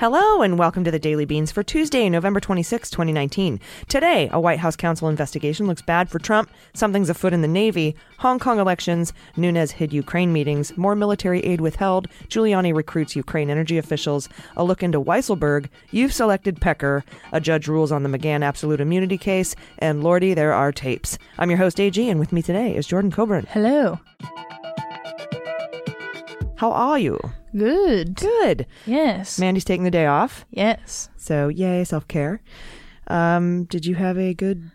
Hello and welcome to the Daily Beans for Tuesday, November 26, 2019. Today, a White House counsel investigation looks bad for Trump, something's afoot in the Navy, Hong Kong elections, Nunes hid Ukraine meetings, more military aid withheld, Giuliani recruits Ukraine energy officials, a look into Weisselberg, you've selected Pecker, a judge rules on the McGahn absolute immunity case, and Lordy, there are tapes. I'm your host, AG, and with me today is Jordan Coburn. Hello. How are you? Good. Good. Yes. Mandy's taking the day off. Yes. So yay, self care. Um, did you have a good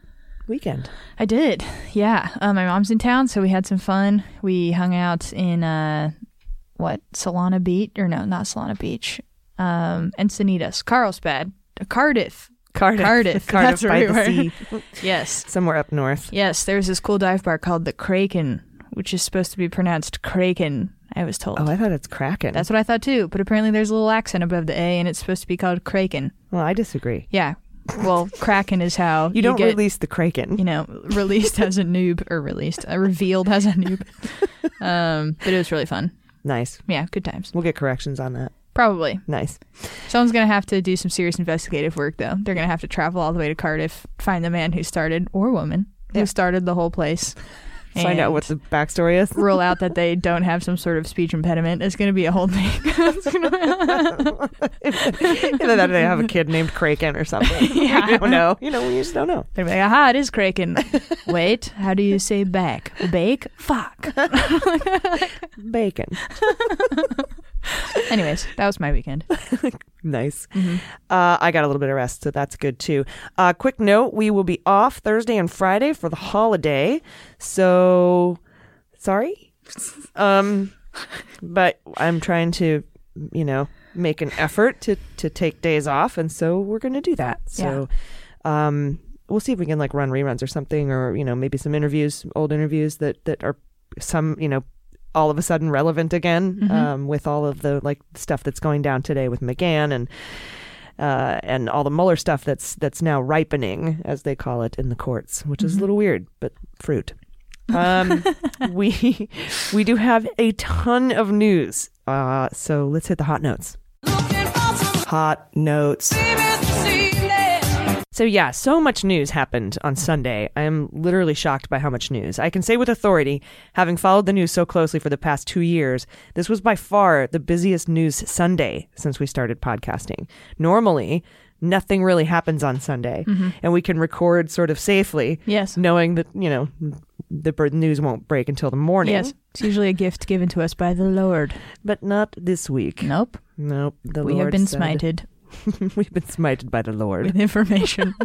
weekend? I did. Yeah. Uh, my mom's in town, so we had some fun. We hung out in uh, what Solana Beach or no, not Solana Beach. Um, Encinitas, Carlsbad, Cardiff. Cardiff. Cardiff. Cardiff That's by the sea. Yes. somewhere up north. Yes. There's this cool dive bar called the Kraken, which is supposed to be pronounced Kraken. I was told. Oh, I thought it's Kraken. That's what I thought too. But apparently, there's a little accent above the A, and it's supposed to be called Kraken. well, I disagree. Yeah. Well, Kraken is how You don't get, release the Kraken. you know, released as a noob or released, uh, revealed as a noob. Um, but it was really fun. nice. Yeah, good times. We'll get corrections on that. Probably. Nice. Someone's going to have to do some serious investigative work, though. They're going to have to travel all the way to Cardiff, find the man who started, or woman, Yeah. who started the whole place. Find out what the backstory is. Rule out that they don't have some sort of speech impediment. It's going to be a whole thing. It's gonna- Either that or they have a kid named Kraken or something. Yeah. don't know. You know, we just don't know. They're like, aha, it is Kraken. Wait, how do you say back? Bake? Fuck. Bacon. Anyways, that was my weekend. Nice. Mm-hmm. Uh, I got a little bit of rest, so that's good too. Uh, quick note: we will be off Thursday and Friday for the holiday. So, sorry, um, but I'm trying to, you know, make an effort to to take days off, and so we're going to do that. So, um, we'll see if we can like run reruns or something, or you know, maybe some interviews, old interviews that that are some, you know. All of a sudden relevant again um, with all of the like stuff that's going down today with McGahn and uh, and all the Mueller stuff that's that's now ripening, as they call it in the courts, which is a little weird, but fruit. Um, we we do have a ton of news, uh, so let's hit the hot notes. Hot notes. So yeah, so much news happened on Sunday. I am literally shocked by how much news. I can say with authority, having followed the news so closely for the past 2 years, this was by far the busiest news Sunday since we started podcasting. Normally, nothing really happens on Sunday, mm-hmm. and we can record sort of safely, Yes. knowing that, you know, the news won't break until the morning. Yes. It's usually a gift given to us by the Lord. But not this week. Nope. Nope. The we have been said- smited We've been smited by the Lord. with information.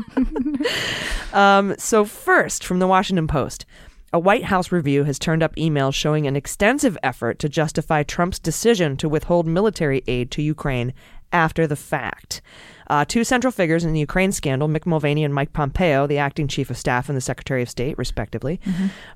Um, so, first, from the Washington Post, a White House review has turned up emails showing an extensive effort to justify Trump's decision to withhold military aid to Ukraine after the fact. Uh, two central figures in the Ukraine scandal, Mick Mulvaney and Mike Pompeo, the acting chief of staff and the secretary of state, respectively,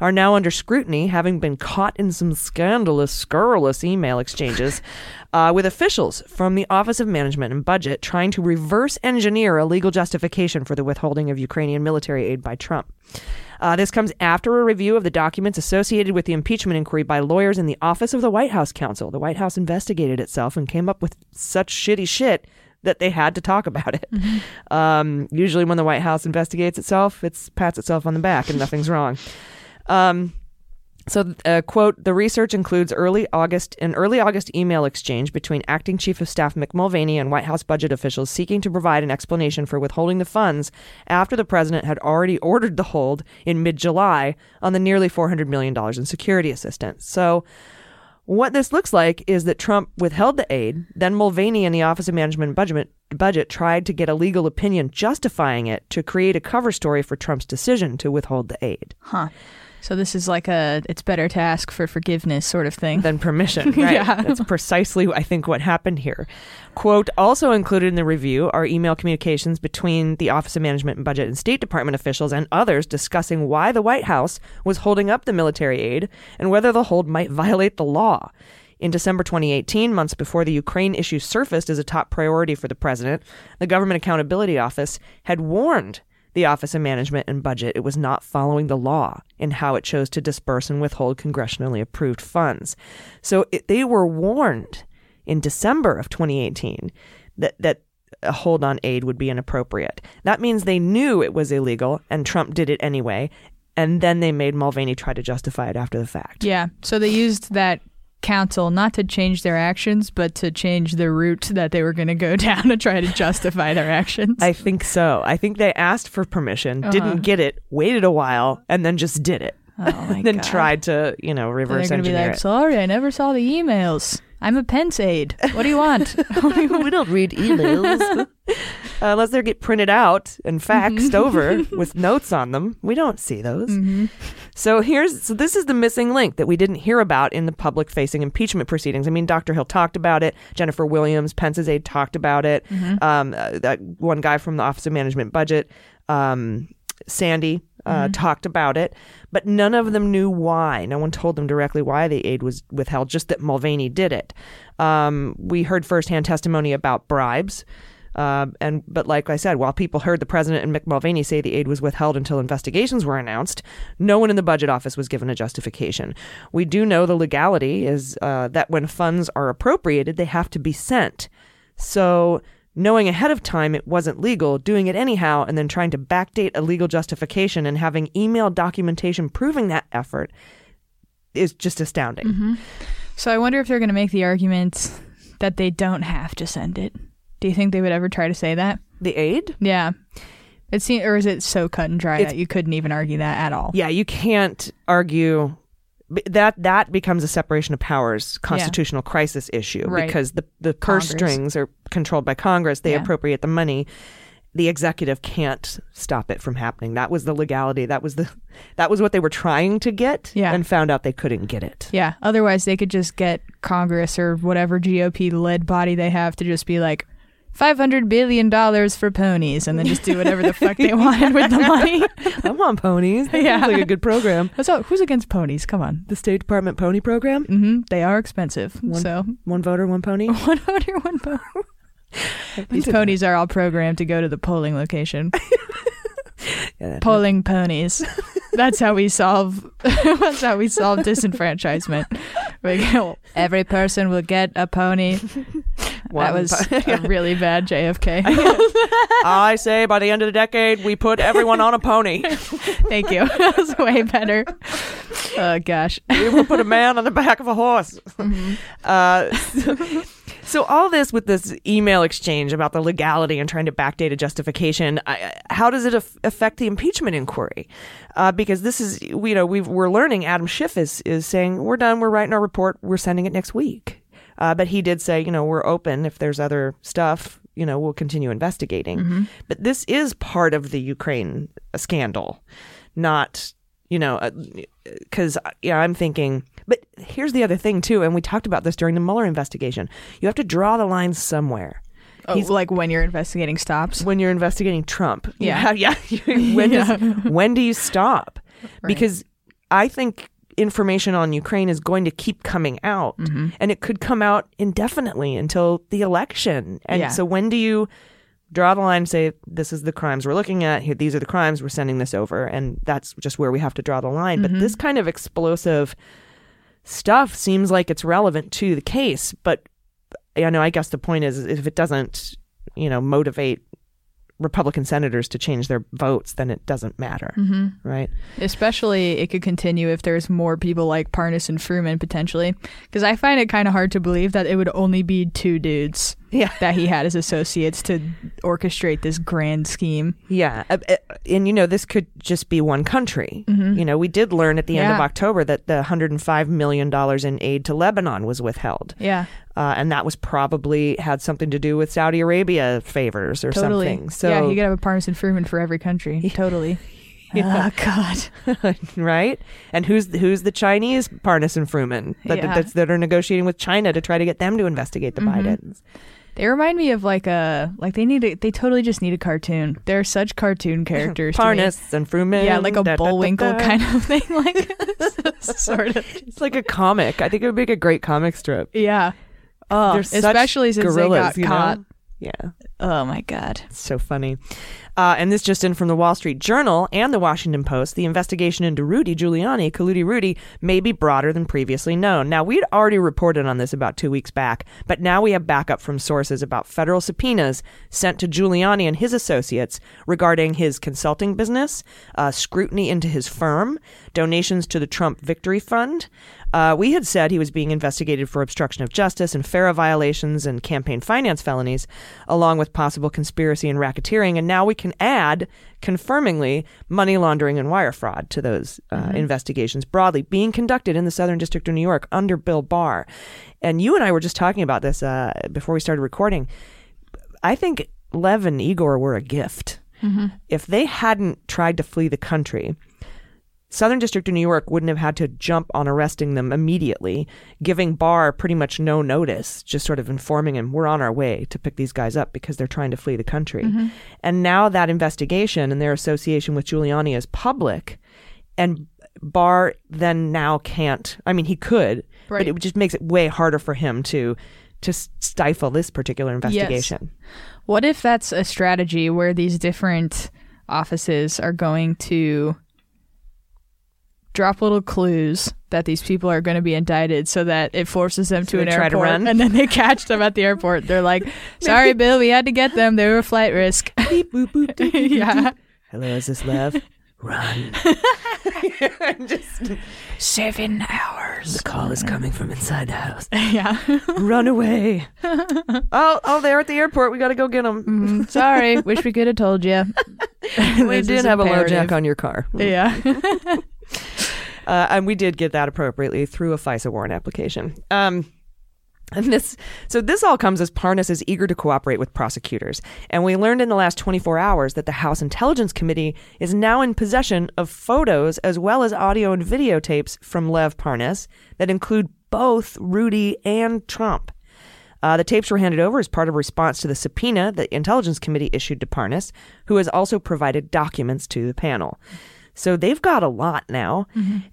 are now under scrutiny, having been caught in some scandalous, scurrilous email exchanges uh, with officials from the Office of Management and Budget trying to reverse engineer a legal justification for the withholding of Ukrainian military aid by Trump. Uh, this comes after a review of the documents associated with the impeachment inquiry by lawyers in the Office of the White House Counsel. The White House investigated itself and came up with such shitty shit that they had to talk about it. Um, usually, when the White House investigates itself, it pats itself on the back and nothing's wrong. Um, so, uh, quote, the research includes early August an early August email exchange between acting chief of staff Mick Mulvaney and White House budget officials seeking to provide an explanation for withholding the funds after the president had already ordered the hold in mid-July on the nearly 400 million dollars in security assistance. So, what this looks like is that Trump withheld the aid, then Mulvaney and the Office of Management and Budget, budget tried to get a legal opinion justifying it to create a cover story for Trump's decision to withhold the aid. Huh. So this is like a it's better to ask for forgiveness sort of thing. than permission. Right. Yeah. That's precisely, I think, what happened here. Quote Also included in the review are email communications between the Office of Management and Budget and State Department officials and others discussing why the White House was holding up the military aid and whether the hold might violate the law. In December 2018, months before the Ukraine issue surfaced as a top priority for the president, the Government Accountability Office had warned the Office of Management and Budget it was not following the law in how it chose to disperse and withhold congressionally approved funds. So it, they were warned in December of 2018 that that a hold on aid would be inappropriate. That means they knew it was illegal and Trump did it anyway. And then they made Mulvaney try to justify it after the fact. Yeah. So they used that counsel not to change their actions, but to change the route that they were going to go down to try to justify their actions. I think so. I think they asked for permission, uh-huh. didn't get it, waited a while, and then just did it. oh my then God. tried to, you know, They're reverse going to be engineer like, it. sorry, I never saw the emails. I'm a Pence aide. What do you want? we don't read emails. Unless they get printed out and faxed over with notes on them. We don't see those. So here's so this is the missing link that we didn't hear about in the public facing impeachment proceedings. I mean, Dr. Hill talked about it. Jennifer Williams, Pence's aide, talked about it. Um, uh, that one guy from the Office of Management Budget, um, Sandy, uh, talked about it, but none of them knew why. No one told them directly why the aid was withheld, just that Mulvaney did it. Um, we heard firsthand testimony about bribes. Uh, and but like I said, while people heard the president and Mick Mulvaney say the aid was withheld until investigations were announced, no one in the budget office was given a justification. We do know the legality is uh, that when funds are appropriated, they have to be sent. So knowing ahead of time it wasn't legal, doing it anyhow, and then trying to backdate a legal justification and having email documentation proving that effort is just astounding. Mm-hmm. so I wonder if they're going to make the argument that they don't have to send it. Do you think they would ever try to say that? The aid? Yeah. It seems, or is it so cut and dry It's- that you couldn't even argue that at all? Yeah, you can't argue that that becomes a separation of powers constitutional crisis issue Right. because the the purse Congress. strings are controlled by Congress. They Yeah. appropriate the money. The executive can't stop it from happening. That was the legality. That was the that was what they were trying to get Yeah. and found out they couldn't get it. Yeah. Otherwise, they could just get Congress or whatever GOP led body they have to just be like, $500 billion for ponies, and then just do whatever the fuck they wanted with the money. I'm on ponies. That Yeah. like a good program. So, who's against ponies? Come on. The State Department pony program. hmm They are expensive. One- So, One voter, one pony. one voter, one pony. These ponies are all programmed to go to the polling location. Yeah, polling ponies. That's how we solve. that's how we solve disenfranchisement. Go, every person will get a pony. that was po- a really bad JFK. I say by the end of the decade, we put everyone on a pony. Thank you. That was way better. Oh gosh. we will put a man on the back of a horse. Uh, so, all this with this email exchange about the legality and trying to backdate a justification, I, how does it af- affect the impeachment inquiry? Uh, because this is, you know, we've, we're learning. Adam Schiff is is saying we're done. We're writing our report. We're sending it next week. Uh, but he did say, you know, we're open if there's other stuff. You know, we'll continue investigating. But this is part of the Ukraine scandal, not you know, because yeah, I'm thinking. But here's the other thing too, and we talked about this during the Mueller investigation. You have to draw the line somewhere Oh, like when you're investigating stops. when you're investigating Trump. Yeah. yeah. yeah. when does when do you stop? Because I think information on Ukraine is going to keep coming out, Mm-hmm. and it could come out indefinitely until the election. And Yeah. so, when do you draw the line? and Say this is the crimes we're looking at. Here, these are the crimes we're sending this over, and that's just where we have to draw the line. Mm-hmm. But this kind of explosive stuff seems like it's relevant to the case, but you know, I guess the point is if it doesn't, you know, motivate Republican senators to change their votes, then it doesn't matter, Mm-hmm. right? Especially, it could continue if there's more people like Parnas and Fruman potentially. Because I find it kind of hard to believe that it would only be two dudes Yeah, that he had as associates to orchestrate this grand scheme. yeah, Uh, uh, and you know, this could just be one country. You know, we did learn at the end of Mm-hmm. October that the 105 million dollars in aid to Lebanon was withheld, Yeah, uh, and that was probably had something to do with Saudi Arabia favors or totally. something. So yeah, you could have a Parnas and Fruman for every country. Totally. Oh God. right? And who's who's the Chinese Parnas and Fruman that, Yeah. that's- that are negotiating with China to try to get them to investigate the Mm-hmm. Bidens? They remind me of like a like they need a they totally just need a cartoon. They're such cartoon characters. Parnas and Fruman. Yeah, like a da, da, da, Bullwinkle da. kind of thing. Like sort of. It's like a comic. I think it would make a great comic strip. Yeah. Oh, especially since they gorillas, got you know? caught. Yeah. Oh my god. It's so funny. Uh, and this just in from the Wall Street Journal and the Washington Post. The investigation into Rudy Giuliani, Colludi Rudy, may be broader than previously known. Now, we'd already reported on this about two weeks back, but now we have backup from sources about federal subpoenas sent to Giuliani and his associates regarding his consulting business, uh, scrutiny into his firm, donations to the Trump Victory Fund. Uh, we had said he was being investigated for obstruction of justice and FARA violations and campaign finance felonies, along with possible conspiracy and racketeering. And now we can add, confirmingly, money laundering and wire fraud to those uh, investigations broadly being conducted in the Southern District of New York under Bill Barr. And you and I were just talking about this uh, before we started recording. I think Lev and Igor were a gift. If they hadn't tried to flee the country, Southern District of New York wouldn't have had to jump on arresting them immediately, giving Barr pretty much no notice, just sort of informing him, we're on our way to pick these guys up because they're trying to flee the country. Mm-hmm. And now that investigation and their association with Giuliani is public, and Barr then now can't, I mean, he could, Right. but it just makes it way harder for him to. To stifle this particular investigation. What if that's a strategy where these different offices are going to drop little clues that these people are going to be indicted so that it forces them to an airport run? and then they catch them at the airport. They're like, "Sorry, Bill, we had to get them. They were a flight risk." Beep, boop, boop, doop, doop, yeah. doop. Hello, is this Lev? Run. Just, Seven hours. the call is coming from inside the house. Yeah. Run away. oh, oh, they're at the airport. We got to go get them. Mm, sorry. Wish we could have told you. we did have a low jack on your car. Yeah. Uh, and we did get that appropriately through a FISA warrant application. Um, and this, so this all comes as Parnas is eager to cooperate with prosecutors. And we learned in the last 24 hours that the House Intelligence Committee is now in possession of photos as well as audio and videotapes from Lev Parnas that include both Rudy and Trump. Uh, the tapes were handed over as part of a response to the subpoena the Intelligence Committee issued to Parnas, who has also provided documents to the panel. So they've got a lot now.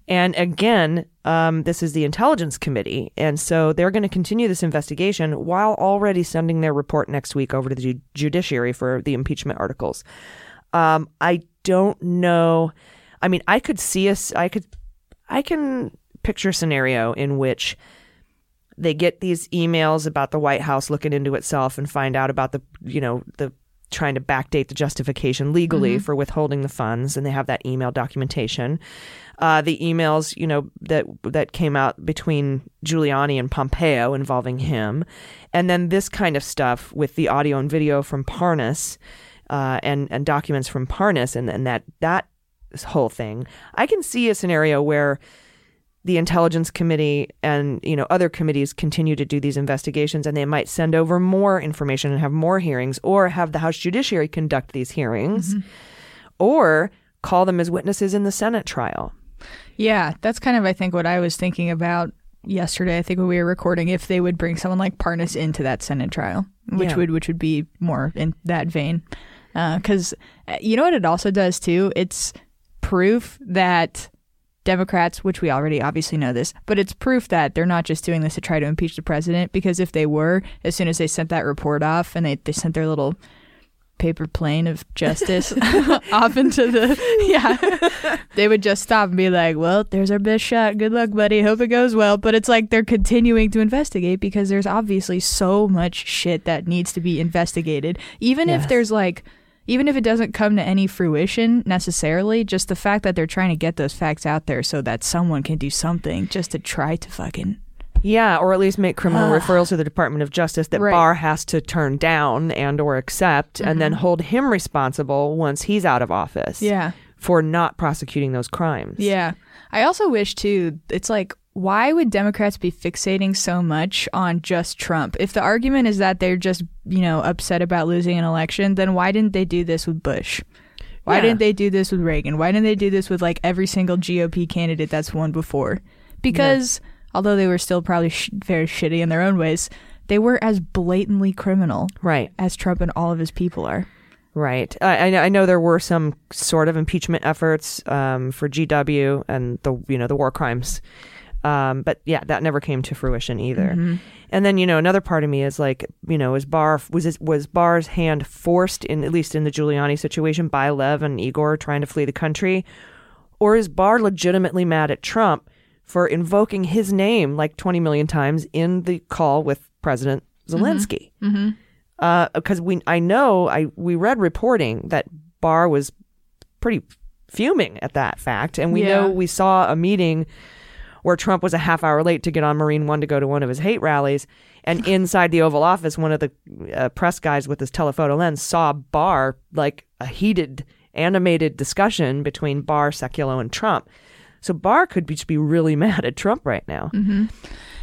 And again, um, this is the Intelligence Committee. And so they're going to continue this investigation while already sending their report next week over to the ju- judiciary for the impeachment articles. Um, I don't know. I mean, I could see us, I could, I can picture a scenario in which they get these emails about the White House looking into itself and find out about the, you know, the trying to backdate the justification legally for withholding the funds, and they have that email documentation. Uh, the emails, you know, that that came out between Giuliani and Pompeo involving him, and then this kind of stuff with the audio and video from Parnas, uh, and and documents from Parnas, and and that that whole thing. I can see a scenario where the intelligence committee and you know other committees continue to do these investigations and they might send over more information and have more hearings or have the house judiciary conduct these hearings mm-hmm. or call them as witnesses in the senate trial Yeah, that's kind of I think what I was thinking about yesterday. I think when we were recording, if they would bring someone like Parnas into that Senate trial, which Yeah. would which would be more in that vein, uh, because uh, you know what it also does too. It's proof that Democrats, which we already obviously know this, but it's proof that they're not just doing this to try to impeach the president. Because if they were, as soon as they sent that report off and they they sent their little paper plane of justice off into the yeah they would just stop and be like well there's our best shot good luck buddy hope it goes well but it's like they're continuing to investigate because there's obviously so much shit that needs to be investigated even Yes. if there's like even if it doesn't come to any fruition necessarily just the fact that they're trying to get those facts out there so that someone can do something just to try to fucking yeah or at least make criminal referrals to the department of justice that Right. barr has to turn down and or accept and then mm-hmm. hold him responsible once he's out of office yeah for not prosecuting those crimes Yeah. I also wish too, it's like why would Democrats be fixating so much on just Trump? If the argument is that they're just, you know, upset about losing an election, then why didn't they do this with Bush? Why Yeah. didn't they do this with Reagan? Why didn't they do this with like every single GOP candidate that's won before? Because although they were still probably sh- very shitty in their own ways, they were as blatantly criminal Right. as Trump and all of his people are. Right. I, I know- I know there were some sort of impeachment efforts um, for GW and the you know the war crimes, um, but yeah, that never came to fruition either. Mm-hmm. And then you know another part of me is like you know is Barr was his, was Barr's hand forced in at least in the Giuliani situation by Lev and Igor trying to flee the country, or is Barr legitimately mad at Trump for invoking his name like twenty million times in the call with President mm-hmm. Zelensky? Mm-hmm. Uh, because we I know I we read reporting that Barr was pretty fuming at that fact, and we Yeah. know we saw a meeting where Trump was a half hour late to get on Marine One to go to one of his hate rallies, and inside the Oval Office, one of the uh, press guys with his telephoto lens saw Barr like a heated, animated discussion between Barr, Sekulow, and Trump. So Barr could be, just be really mad at Trump right now.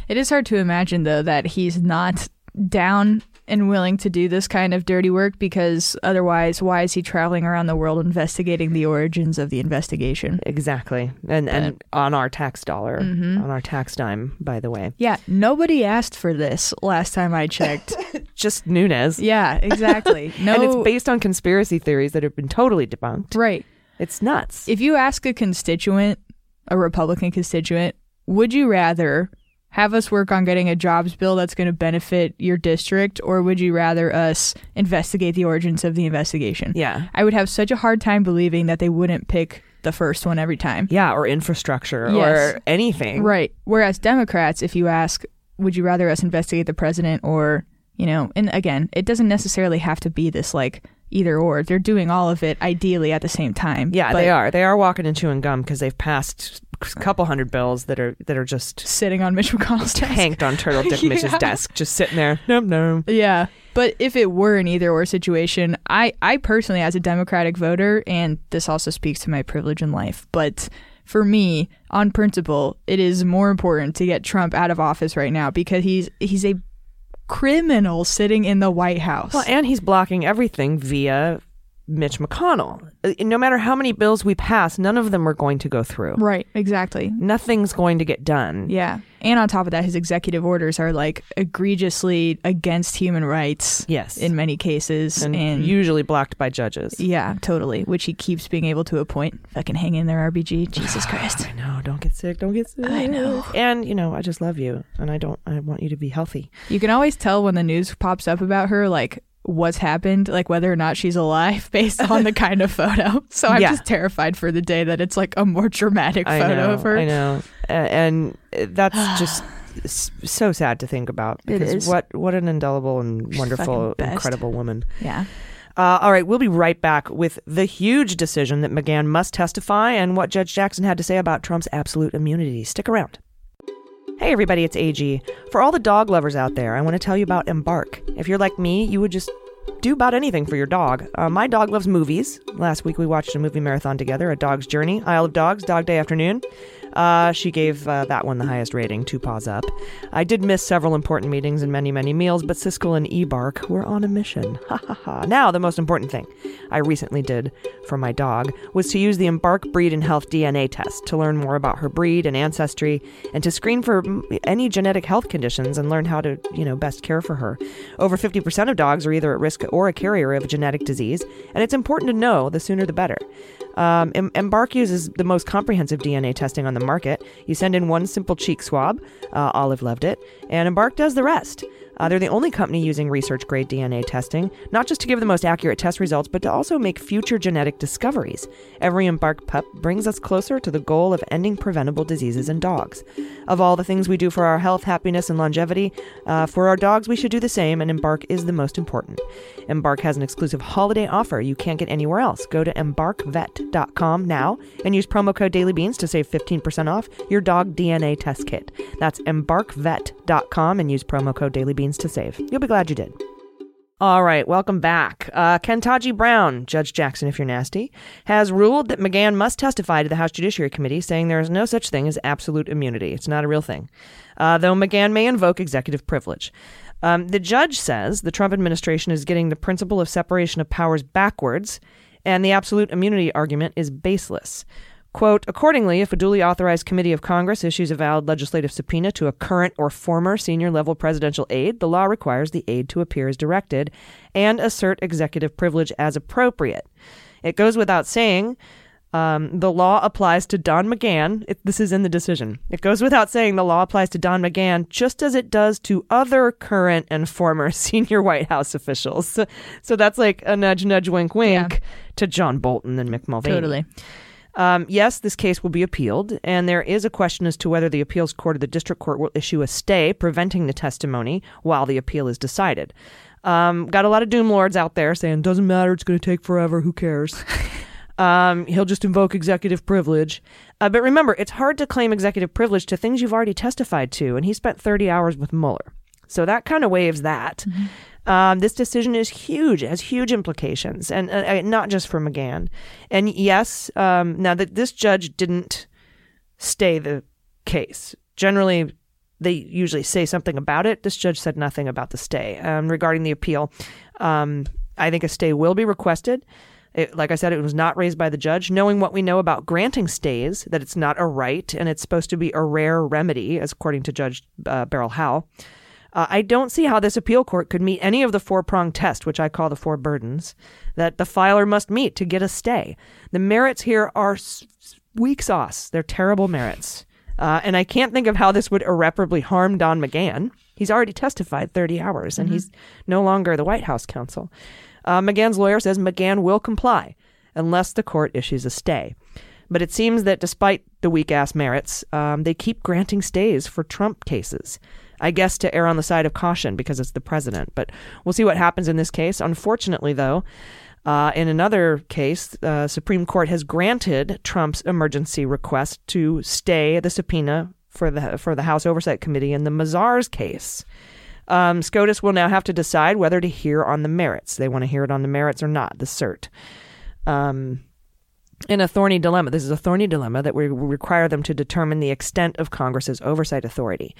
It is hard to imagine, though, that he's not down and willing to do this kind of dirty work because otherwise, why is he traveling around the world investigating the origins of the investigation? Exactly, and and on our tax dollar, mm-hmm. on our tax dime, by the way. Yeah, nobody asked for this last time I checked. Just Nunes. yeah, exactly. No, And it's based on conspiracy theories that have been totally debunked. right. It's nuts. If you ask a constituent, a Republican constituent, would you rather have us work on getting a jobs bill that's going to benefit your district, or would you rather us investigate the origins of the investigation? yeah. I would have such a hard time believing that they wouldn't pick the first one every time. Yeah, or infrastructure Yes. or anything. Right. Whereas Democrats, if you ask, would you rather us investigate the president or, you know, and again, it doesn't necessarily have to be this like either or. They're doing all of it ideally at the same time. Yeah, but they are. They are walking and chewing gum because they've passed couple hundred bills that are that are just Sitting on Mitch McConnell's desk. tanked on Turtle Dick Mitch's desk, just sitting there. Nope, no. Yeah. But if it were an either or situation, I, I personally, as a Democratic voter, and this also speaks to my privilege in life, but for me, on principle, it is more important to get Trump out of office right now because he's he's a criminal sitting in the White House. Well, and he's blocking everything via Mitch McConnell. Uh, No matter how many bills we pass, none of them are going to go through. right, exactly. Nothing's going to get done. Yeah. And on top of that, his executive orders are like egregiously against human rights Yes. in many cases. and, and usually blocked by judges. Yeah, totally. Which he keeps being able to appoint. Fucking hang in there, RBG. Jesus Christ. I know. Don't get sick. Don't get sick. I know. And you know, I just love you, and I don't. I want you to be healthy. You can always tell when the news pops up about her, like what's happened, like whether or not she's alive based on the kind of photo. So I'm Yeah. just terrified for the day that it's like a more dramatic I photo know. of her. I know. And that's just so sad to think about because what what an indelible and wonderful, incredible woman. Yeah. Uh, all right, we'll be right back with the huge decision that McGahn must testify and what Judge Jackson had to say about Trump's absolute immunity. Stick around. Hey everybody, it's AG. For all the dog lovers out there, I want to tell you about Embark. If you're like me, you would just do about anything for your dog. Uh, my dog loves movies. Last week we watched a movie marathon together, A Dog's Journey, Isle of Dogs, Dog Day Afternoon. Uh, she gave uh, that one the highest rating, two paws up. I did miss several important meetings and many, many meals, but Siskel and Ebark were on a mission. Ha ha ha. Now, the most important thing I recently did for my dog was to use the Embark Breed and Health DNA test to learn more about her breed and ancestry and to screen for mm, any genetic health conditions and learn how to, you know, best care for her. Over 50% of dogs are either at risk or a carrier of a genetic disease, and it's important to know the sooner the better. Um, Embark uses the most comprehensive DNA testing on the market. You send in one simple cheek swab. Uh, Olive loved it. And Embark does the rest. Uh, they're the only company using research grade DNA testing, not just to give the most accurate test results, but to also make future genetic discoveries. Every Embark pup brings us closer to the goal of ending preventable diseases in dogs. Of all the things we do for our health, happiness, and longevity, uh, for our dogs, we should do the same, and Embark is the most important. Embark has an exclusive holiday offer you can't get anywhere else. Go to embarkvet.com now and use promo code DailyBeans to save 15% off your dog DNA test kit. That's embarkvet.com and use promo code DailyBeans to save. You'll be glad you did. All right, welcome back. Uh, Ketanji Brown, Judge Jackson, if you're nasty, has ruled that McGahn must testify to the House Judiciary Committee, saying there is no such thing as absolute immunity. It's not a real thing, uh, though McGahn may invoke executive privilege. Um, the judge says the Trump administration is getting the principle of separation of powers backwards And the absolute immunity argument is baseless. Quote, accordingly, if a duly authorized committee of Congress issues a valid legislative subpoena to a current or former senior level presidential aide, the law requires the aide to appear as directed and assert executive privilege as appropriate. It goes without saying um, the law applies to Don McGahn. It, this is in the decision. It goes without saying the law applies to Don McGahn just as it does to other current and former senior White House officials. So, so that's like a nudge, nudge, wink, wink Yeah. to John Bolton and Mick Mulvaney. Totally. Um, yes, this case will be appealed, and there is a question as to whether the appeals court or the district court will issue a stay preventing the testimony while the appeal is decided. Um, got a lot of doom lords out there saying, doesn't matter, it's going to take forever, who cares? um, he'll just invoke executive privilege. Uh, but remember, it's hard to claim executive privilege to things you've already testified to, and he spent 30 hours with Mueller. So that kind of waives that. Um, this decision is huge, it has huge implications, and uh, uh, not just for McGahn. And yes, um, now that this judge didn't stay the case. Generally, they usually say something about it. This judge said nothing about the stay. Um, regarding the appeal, um, I think a stay will be requested. It, like I said, it was not raised by the judge. Knowing what we know about granting stays, that it's not a right and it's supposed to be a rare remedy, as according to Judge uh, Beryl Howell. Uh, I don't see how this appeal court could meet any of the four pronged test, which I call the four burdens, that the filer must meet to get a stay. The merits here are s- weak sauce. They're terrible merits. Uh, and I can't think of how this would irreparably harm Don McGahn. He's already testified 30 hours and he's no longer the White House counsel. Uh, McGahn's lawyer says McGahn will comply unless the court issues a stay. But it seems that despite the weak ass merits, um, they keep granting stays for Trump cases. I guess to err on the side of caution because it's the president. But we'll see what happens in this case. Unfortunately, though, uh, in another case, uh, Supreme Court has granted Trump's emergency request to stay the subpoena for the for the House Oversight Committee in the Mazars case. Um, SCOTUS will now have to decide whether to hear on the merits. They want to hear it on the merits or not, the cert. Um, in a thorny dilemma. This is a thorny dilemma that we require them to determine the extent of Congress's oversight authority.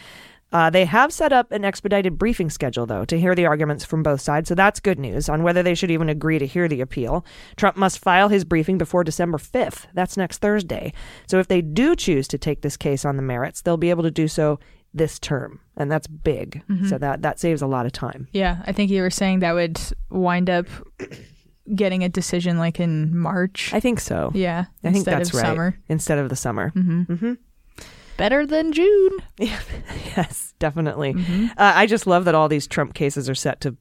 Uh, they have set up an expedited briefing schedule, though, to hear the arguments from both sides, so that's good news on whether they should even agree to hear the appeal. Trump must file his briefing before December 5th. That's next Thursday. So if they do choose to take this case on the merits, they'll be able to do so this term, and that's big. Mm-hmm. So that, that saves a lot of time. Yeah, I think you were saying that would wind up getting a decision like in March. I think so. yeah, I think instead that's of right. summer. Instead of the summer. Mm-hmm. Mm-hmm. Better than June. Yes, definitely. Mm-hmm. Uh, I just love that all these Trump cases are set to.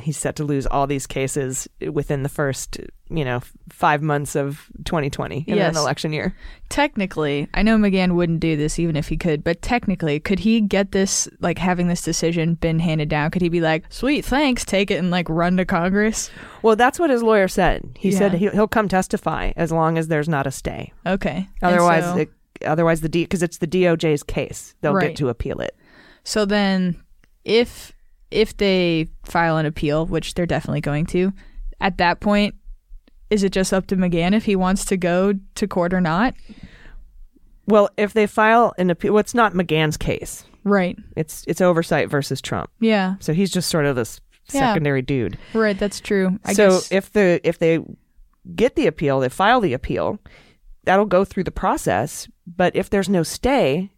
He's set to lose all these cases within the first, you know, five months of 2020 in Yes. an election year. Technically, I know McGahn wouldn't do this even if he could, but technically, could he get this, like having this decision been handed down? Could he be like, sweet, thanks, take it and like run to Congress? Well, that's what his lawyer said. He said Yeah. he- he'll come testify as long as there's not a stay. Okay. Otherwise, so, it, otherwise the D because it's the DOJ's case, they'll Right. get to appeal it. so then if if they file an appeal, which they're definitely going to, at that point, is it just up to McGahn if he wants to go to court or not? Well, if they file an appeal, well, it's not McGahn's case. Right. It's it's oversight versus Trump. Yeah. So he's just sort of this Yeah. secondary dude. Right. That's true. I so guess. if the if they get the appeal, they file the appeal, that'll go through the process. But if there's no stay,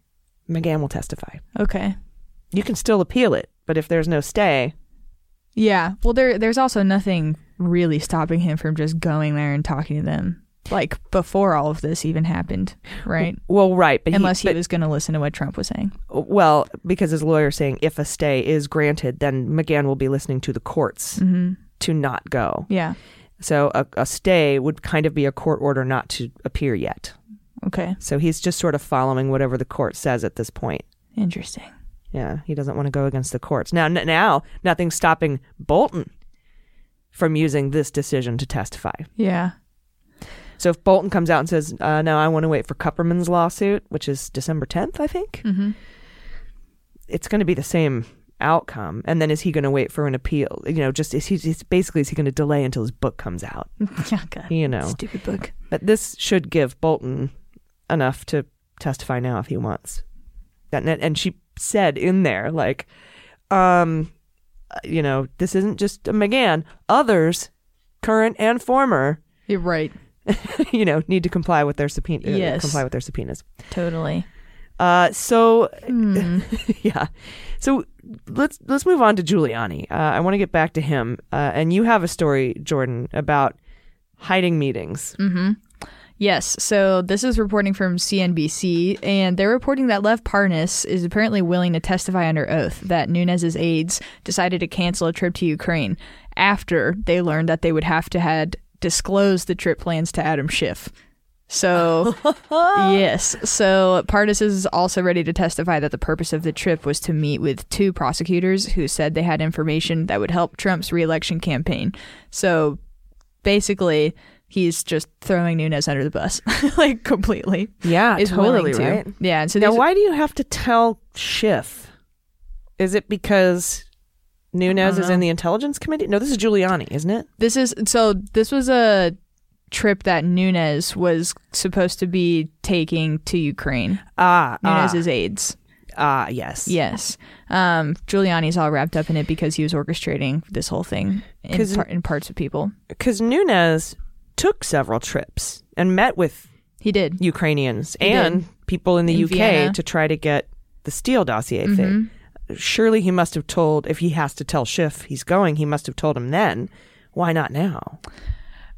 McGahn will testify. okay. You can still appeal it, but if there's no stay, Yeah. Well, there there's also nothing really stopping him from just going there and talking to them, like before all of this even happened, right? well, right, but Unless he but- was going to listen to what Trump was saying. well, because his lawyer's saying if a stay is granted, then McGahn will be listening to the courts Mm-hmm. to not go. Yeah. So a, a stay would kind of be a court order not to appear yet. Okay. So he's just sort of following whatever the court says at this point. Interesting. Yeah, he doesn't want to go against the courts. Now, n- now nothing's stopping Bolton from using this decision to testify. Yeah. So if Bolton comes out and says, uh, "No, I want to wait for Kupperman's lawsuit, which is December 10th, I think," Mm-hmm. it's going to be the same outcome. And then is he going to wait for an appeal? You know, just is he he's basically is he going to delay until his book comes out? yeah. God. You know, Stupid book. but this should give Bolton enough to testify now if he wants. That and- and she said in there like, um, you know, this isn't just a McGahn. Others, current and former, You're right. you know, need to comply with their subpoena. uh, Yes. comply with their subpoenas. Totally. Uh, so Hmm. yeah, so let's let's move on to Giuliani. Uh, I want to get back to him, uh, and you have a story, Jordan, about hiding meetings. Mm-hmm. Yes. So this is reporting from CNBC, and they're reporting that Lev Parnas is apparently willing to testify under oath that Nunes's aides decided to cancel a trip to Ukraine after they learned that they would have to had disclosed the trip plans to Adam Schiff. So yes, so Parnas is also ready to testify that the purpose of the trip was to meet with two prosecutors who said they had information that would help Trump's reelection campaign. So basically he's just throwing Nunes under the bus, like completely. Yeah, Is totally willing to. right. Yeah, and so Now, why do you have to tell Schiff? Is it because Nunes is in the intelligence committee? No, this is Giuliani, isn't it? this is so this was a trip that Nunes was supposed to be taking to Ukraine. Ah, ah, Nunes's aides. ah, yes. Yes. Um, Giuliani's all wrapped up in it because he was orchestrating this whole thing in, par- in parts of people. Because Nunes took several trips and met with He did. Ukrainians He and did. people in the In UK Vienna. to try to get the Steele dossier Mhm. thing. Surely he must have told, if he has to tell Schiff he's going, he must have told him then. Why not now?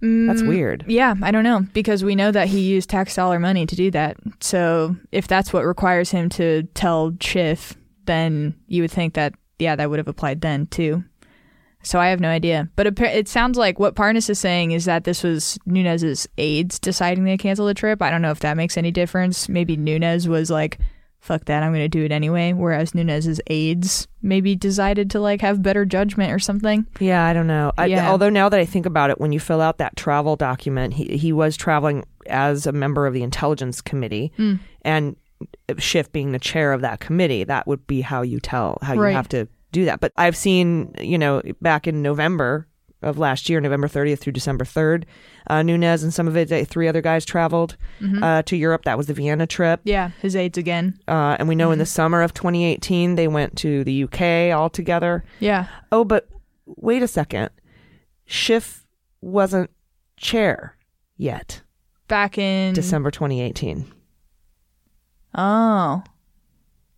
That's Mm, weird. Yeah, I don't know because we know that he used tax dollar money to do that. So if that's what requires him to tell Schiff, then you would think that yeah, that would have applied then too. So I have no idea, but it sounds like what Parnas is saying is that this was Nunes's aides deciding to cancel the trip. I don't know if that makes any difference. Maybe Nunes was like, "Fuck that, I'm going to do it anyway," whereas Nunes's aides maybe decided to like have better judgment or something. Yeah, I don't know. I, Yeah. Although now that I think about it, when you fill out that travel document, he he was traveling as a member of the intelligence committee, Hmm. and Schiff being the chair of that committee, that would be how you tell how you have to do that. But I've seen, you know, back in November of last year, November 30th through December 3rd, uh, Nunes and some of it, uh, three other guys traveled Mm-hmm. uh, to Europe. That was the Vienna trip. Yeah, his aides again. Uh, and we know in Mm-hmm. the summer of 2018, they went to the UK all together. Yeah. Oh, but wait a second. Schiff wasn't chair yet, Back in December 2018. Oh,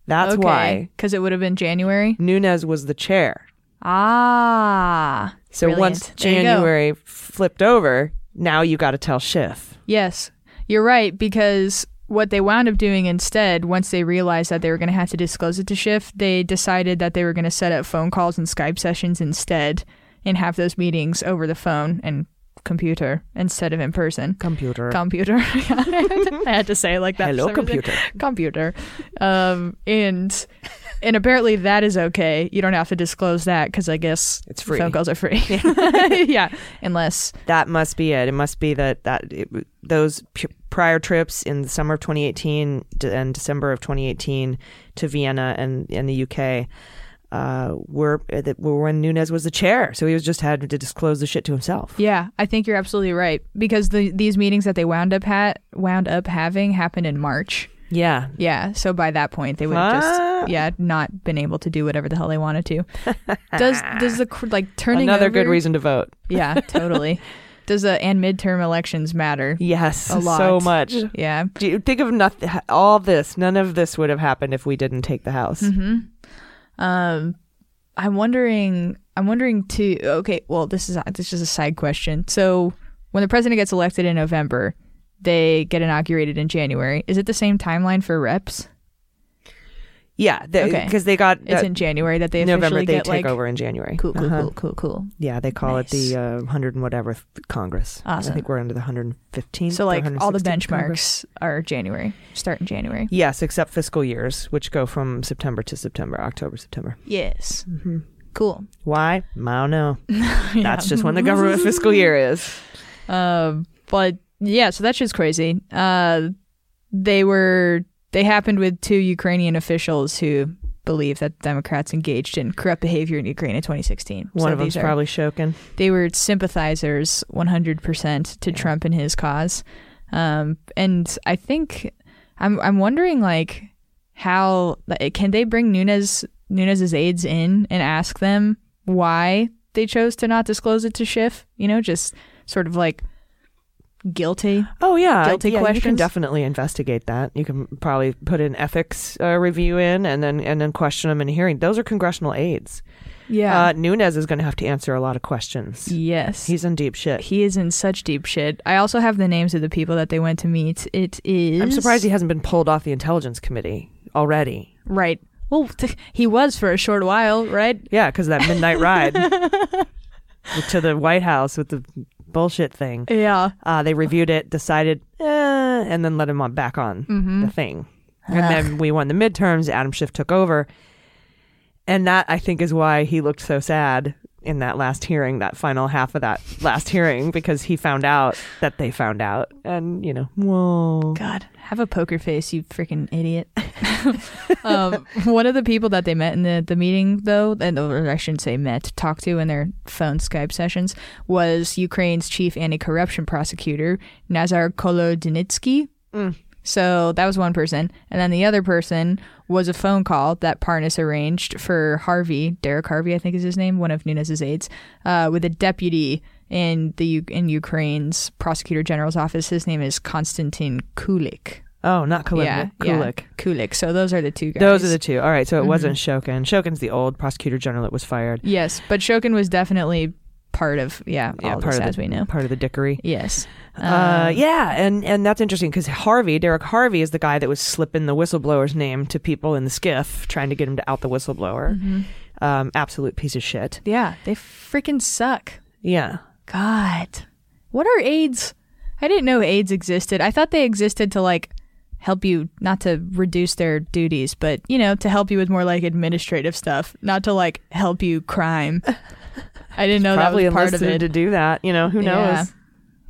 That's why because it would have been January. Nunes was the chair. Ah, So Brilliant. once There you go. January flipped over, now you got to tell Schiff. yes, you're right. Because what they wound up doing instead, once they realized that they were going to have to disclose it to Schiff, they decided that they were going to set up phone calls and Skype sessions instead, and have those meetings over the phone and computer instead of in person. Computer. Computer. I had to say it like that. Hello, computer. computer. Um, and and apparently that is okay. You don't have to disclose that because I guess It's free. phone calls are free. yeah, unless That must be it. It must be that that it, those p- prior trips in the summer of 2018 d- and December of 2018 to Vienna and and the UK uh, were that were when Nunes was the chair, so he was just had to disclose the shit to himself. yeah, I think you're absolutely right because the these meetings that they wound up had wound up having happened in March. Yeah, Yeah, so by that point they would have Ah. just yeah not been able to do whatever the hell they wanted to. Does does the like turning another good reason to vote. Yeah, totally. does the and midterm elections matter? Yes, A lot. so much. Yeah. Do you think of nothing? All this, none of this would have happened if we didn't take the house. hmm Um, I'm wondering. I'm wondering too. Okay, well, this is this is a side question. So, when the president gets elected in November, they get inaugurated in January. Is it the same timeline for reps? Yeah, Okay. because they got It's uh, in January that they officially November. They get take like over in January. cool, cool, Uh-huh. cool, cool, cool. Yeah, they call Nice. it the uh, hundred and whatever Congress. Awesome. I think we're under the hundred and fifteenth. So, like all the benchmarks are January, start in January. Yes, except fiscal years, which go from September to September, October, September. Yes, hmm cool. Why? I don't know. That's just when the government fiscal year is. Um, but yeah, so that's just crazy. Uh, they were they happened with two Ukrainian officials who believe that Democrats engaged in corrupt behavior in Ukraine in 2016. One so of them's these are, probably Shokin. they were sympathizers 100% to Yeah. Trump and his cause. Um, and I think I'm I'm wondering like how like, can they bring Nunes Nunes's aides in and ask them why they chose to not disclose it to Schiff? You know, just sort of like guilty. Oh yeah, Guilty yeah, You can questions? definitely investigate that. You can probably put an ethics uh, review in, and then and then question them in a hearing. Those are congressional aides. Yeah. Uh, Nunes is going to have to answer a lot of questions. yes. He's in deep shit. he is in such deep shit. I also have the names of the people that they went to meet. It is I'm surprised he hasn't been pulled off the intelligence committee already. Right. Well, t- he was for a short while, right? Yeah, because that midnight ride to the White House with the bullshit thing. Yeah. Uh, they reviewed it, decided, eh, and then let him on back on Mm-hmm. the thing. And then we won the midterms. Adam Schiff took over, and that I think is why he looked so sad in that last hearing, that final half of that last hearing, because he found out that they found out, and you know, whoa, God, have a poker face, you freaking idiot. um, one of the people that they met in the, the meeting, though, and or I shouldn't say met, talked to in their phone Skype sessions, was Ukraine's chief anti corruption prosecutor, Nazar Kolodnitsky. Mm. So that was one person. And then the other person was a phone call that Parnas arranged for Harvey, Derek Harvey, I think is his name, one of Nunes's aides, uh, with a deputy in the in Ukraine's prosecutor general's office. His name is Konstantin Kulik. oh, not Kulik, yeah, Kulik. yeah, Kulik. So those are the two guys. Those are the two. All right, so it Mhm. wasn't Shokin. Shokin's the old prosecutor general that was fired. yes, but Shokin was definitely part of yeah, Yeah, all part this of as the we know. part of the dickery. Yes. Uh, Um, yeah, and and that's interesting because Harvey, Derek Harvey, is the guy that was slipping the whistleblower's name to people in the SCIF, trying to get him to out the whistleblower. mhm. Um, absolute piece of shit. Yeah, they freaking suck. Yeah, God. What are aides? I didn't know aides existed. I thought they existed to like help you not to reduce their duties, but you know, to help you with more like administrative stuff, not to like help you crime. I didn't know probably that was part of enlisted it. to do that. You know, who knows? Yeah.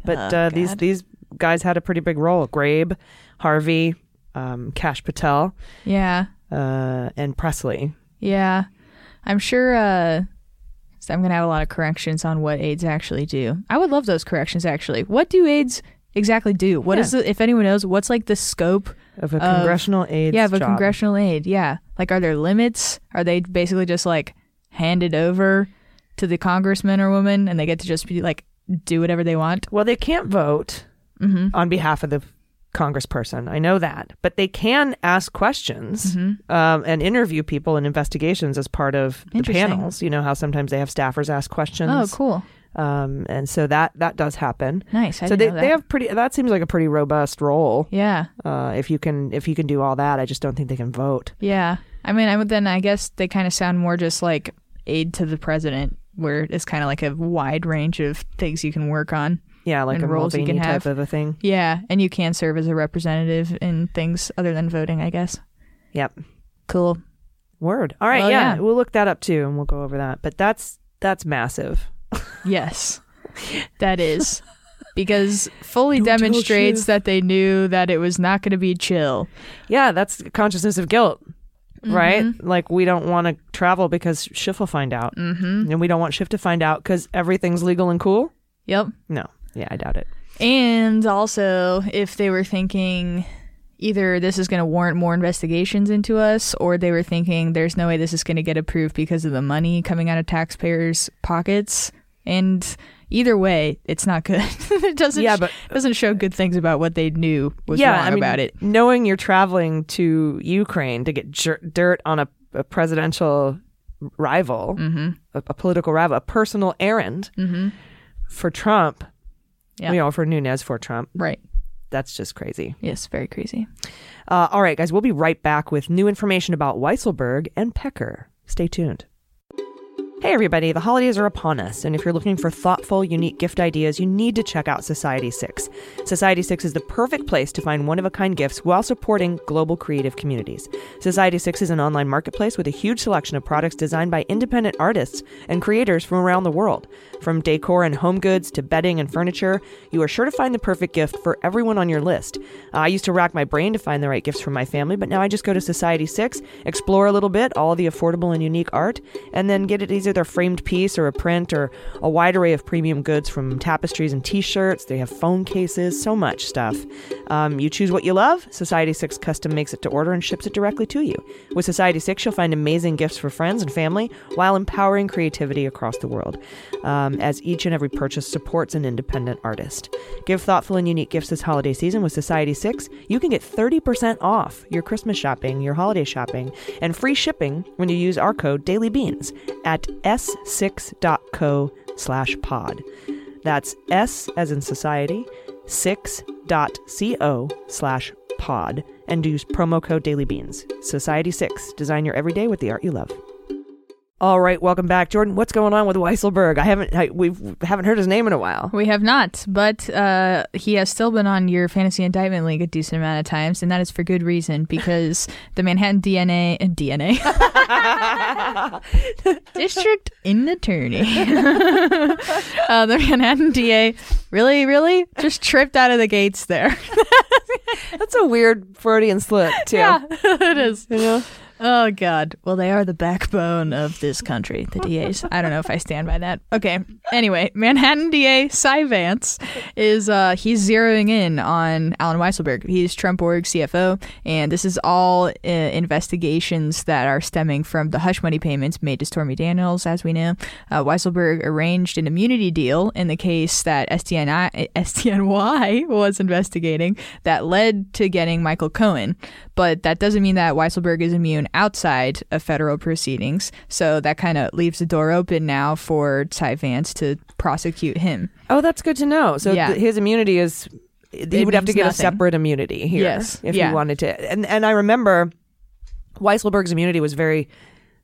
But Oh, uh, these these guys had a pretty big role. Grabe, Harvey, um, Kash Patel, Yeah. uh, and Presley. Yeah. I'm sure uh so I'm going to have a lot of corrections on what aides actually do. I would love those corrections actually. What do aides exactly do? What is Yeah. the if anyone knows what's like the scope Of a congressional aide. yeah, of a job. congressional aide. Yeah. Like, are there limits? Are they basically just like handed over to the congressman or woman and they get to just be like, do whatever they want? Well, they can't vote Mm-hmm. on behalf of the congressperson. I know that, but they can ask questions Mm-hmm. um, and interview people in investigations as part of the panels. You know how sometimes they have staffers ask questions. Oh, cool. Um, and so that that does happen. Nice. I so they, they have pretty. That seems like a pretty robust role. yeah. Uh, if you can if you can do all that, I just don't think they can vote. Yeah. I mean, I would then, I guess they kind of sound more just like aide to the president, where it's kind of like a wide range of things you can work on. Yeah, like a roles you can type have. of a thing. Yeah. And you can serve as a representative in things other than voting, I guess. Yep. Cool. Word. All right. Well, yeah, yeah. we'll look that up too, and we'll go over that. But that's that's massive. Yes, that is. Because fully Don't demonstrates that they knew that it was not going to be chill. Yeah, that's consciousness of guilt, right? Mm-hmm. Like we don't want to travel because Schiff will find out, Mm-hmm. and we don't want Schiff to find out because everything's legal and cool. Yep. No, yeah, I doubt it. And also, if they were thinking either this is going to warrant more investigations into us, or they were thinking there's no way this is going to get approved because of the money coming out of taxpayers' pockets. And either way, it's not good. it doesn't. Yeah, but doesn't show good things about what they knew was yeah, wrong I mean, about it. knowing you're traveling to Ukraine to get jer- dirt on a, a presidential rival, Mm-hmm. a, a political rival, a personal errand Mm-hmm. for Trump, Yeah. you know, for Nunes for Trump. Right. That's just crazy. Yes. Very crazy. Uh, all right, guys, we'll be right back with new information about Weisselberg and Pecker. Stay tuned. Hey, everybody, the holidays are upon us, and if you're looking for thoughtful, unique gift ideas, you need to check out Society 6. Society 6 is the perfect place to find one of a kind gifts while supporting global creative communities. Society 6 is an online marketplace with a huge selection of products designed by independent artists and creators from around the world. From decor and home goods to bedding and furniture, you are sure to find the perfect gift for everyone on your list. I used to rack my brain to find the right gifts for my family, but now I just go to Society 6, explore a little bit, all the affordable and unique art, and then get it as feature their framed piece or a print or a wide array of premium goods from tapestries and t-shirts. They have phone cases, so much stuff. Um, you choose what you love. Society 6 Custom makes it to order and ships it directly to you. With Society 6, you'll find amazing gifts for friends and family while empowering creativity across the world, um, as each and every purchase supports an independent artist. Give thoughtful and unique gifts this holiday season with Society 6. You can get 30% off your Christmas shopping, your holiday shopping, and free shipping when you use our code DailyBeans at s6.co slash pod. That's S as in society, 6.co slash pod, and use promo code DailyBeans. Society 6. Design your everyday with the art you love. All right, welcome back, Jordan. What's going on with Weisselberg? I haven't I, we haven't heard his name in a while. We have not, but uh, he has still been on your fantasy indictment league a decent amount of times, and that is for good reason because the Manhattan DNA uh, DNA district in attorney, uh, the Manhattan DA, really, really just tripped out of the gates there. That's a weird Freudian slip too. yeah, it is. You know? Oh God. Well, they are the backbone of this country, the DAs. I don't know if I stand by that. Okay. Anyway, Manhattan DA Cy Vance is uh he's zeroing in on Alan Weisselberg. He's Trump org CFO, and this is all uh, investigations that are stemming from the hush money payments made to Stormy Daniels, as we know. Uh, Weisselberg arranged an immunity deal in the case that SDNI, SDNY was investigating that led to getting Michael Cohen. But that doesn't mean that Weisselberg is immune outside of federal proceedings. So that kind of leaves the door open now for Cy Vance to prosecute him. Oh, that's good to know. So Yeah. th- his immunity is he It would have to get a separate immunity here Yes. if Yeah. he wanted to. And and I remember Weisselberg's immunity was very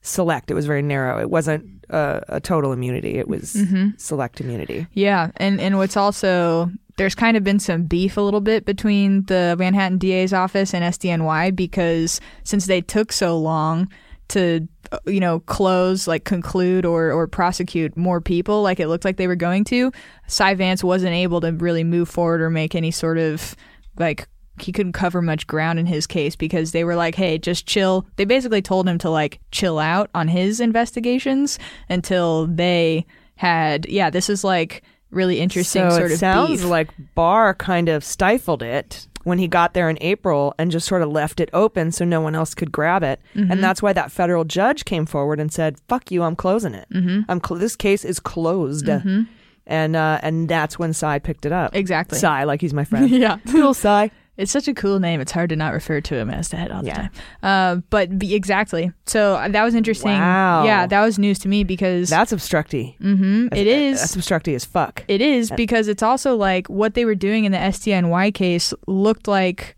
select. It was very narrow. It wasn't uh, a total immunity. It was Mm-hmm. select immunity. Yeah, and and what's also there's kind of been some beef a little bit between the Manhattan DA's office and SDNY because since they took so long to uh, you know close like conclude or or prosecute more people like it looked like they were going to Cy Vance wasn't able to really move forward or make any sort of like he couldn't cover much ground in his case because they were like hey just chill they basically told him to like chill out on his investigations until they had yeah this is like really interesting so sort it of sounds beef. like Barr kind of stifled it when he got there in April and just sort of left it open so no one else could grab it. Mm-hmm. And that's why that federal judge came forward and said, "Fuck you, I'm closing it. Mm-hmm. I'm cl- this case is closed." And uh, and that's when Cy picked it up. Exactly. Cy, like he's my friend. yeah Little Cy. It's such a cool name. It's hard to not refer to him as that all the Yeah. time. Uh, but be, exactly. So uh, that was interesting. Wow. Yeah, that was news to me because That's obstructy. Mhm, it is. That's obstructy as fuck. It is because it's also like what they were doing in the SDNY case looked like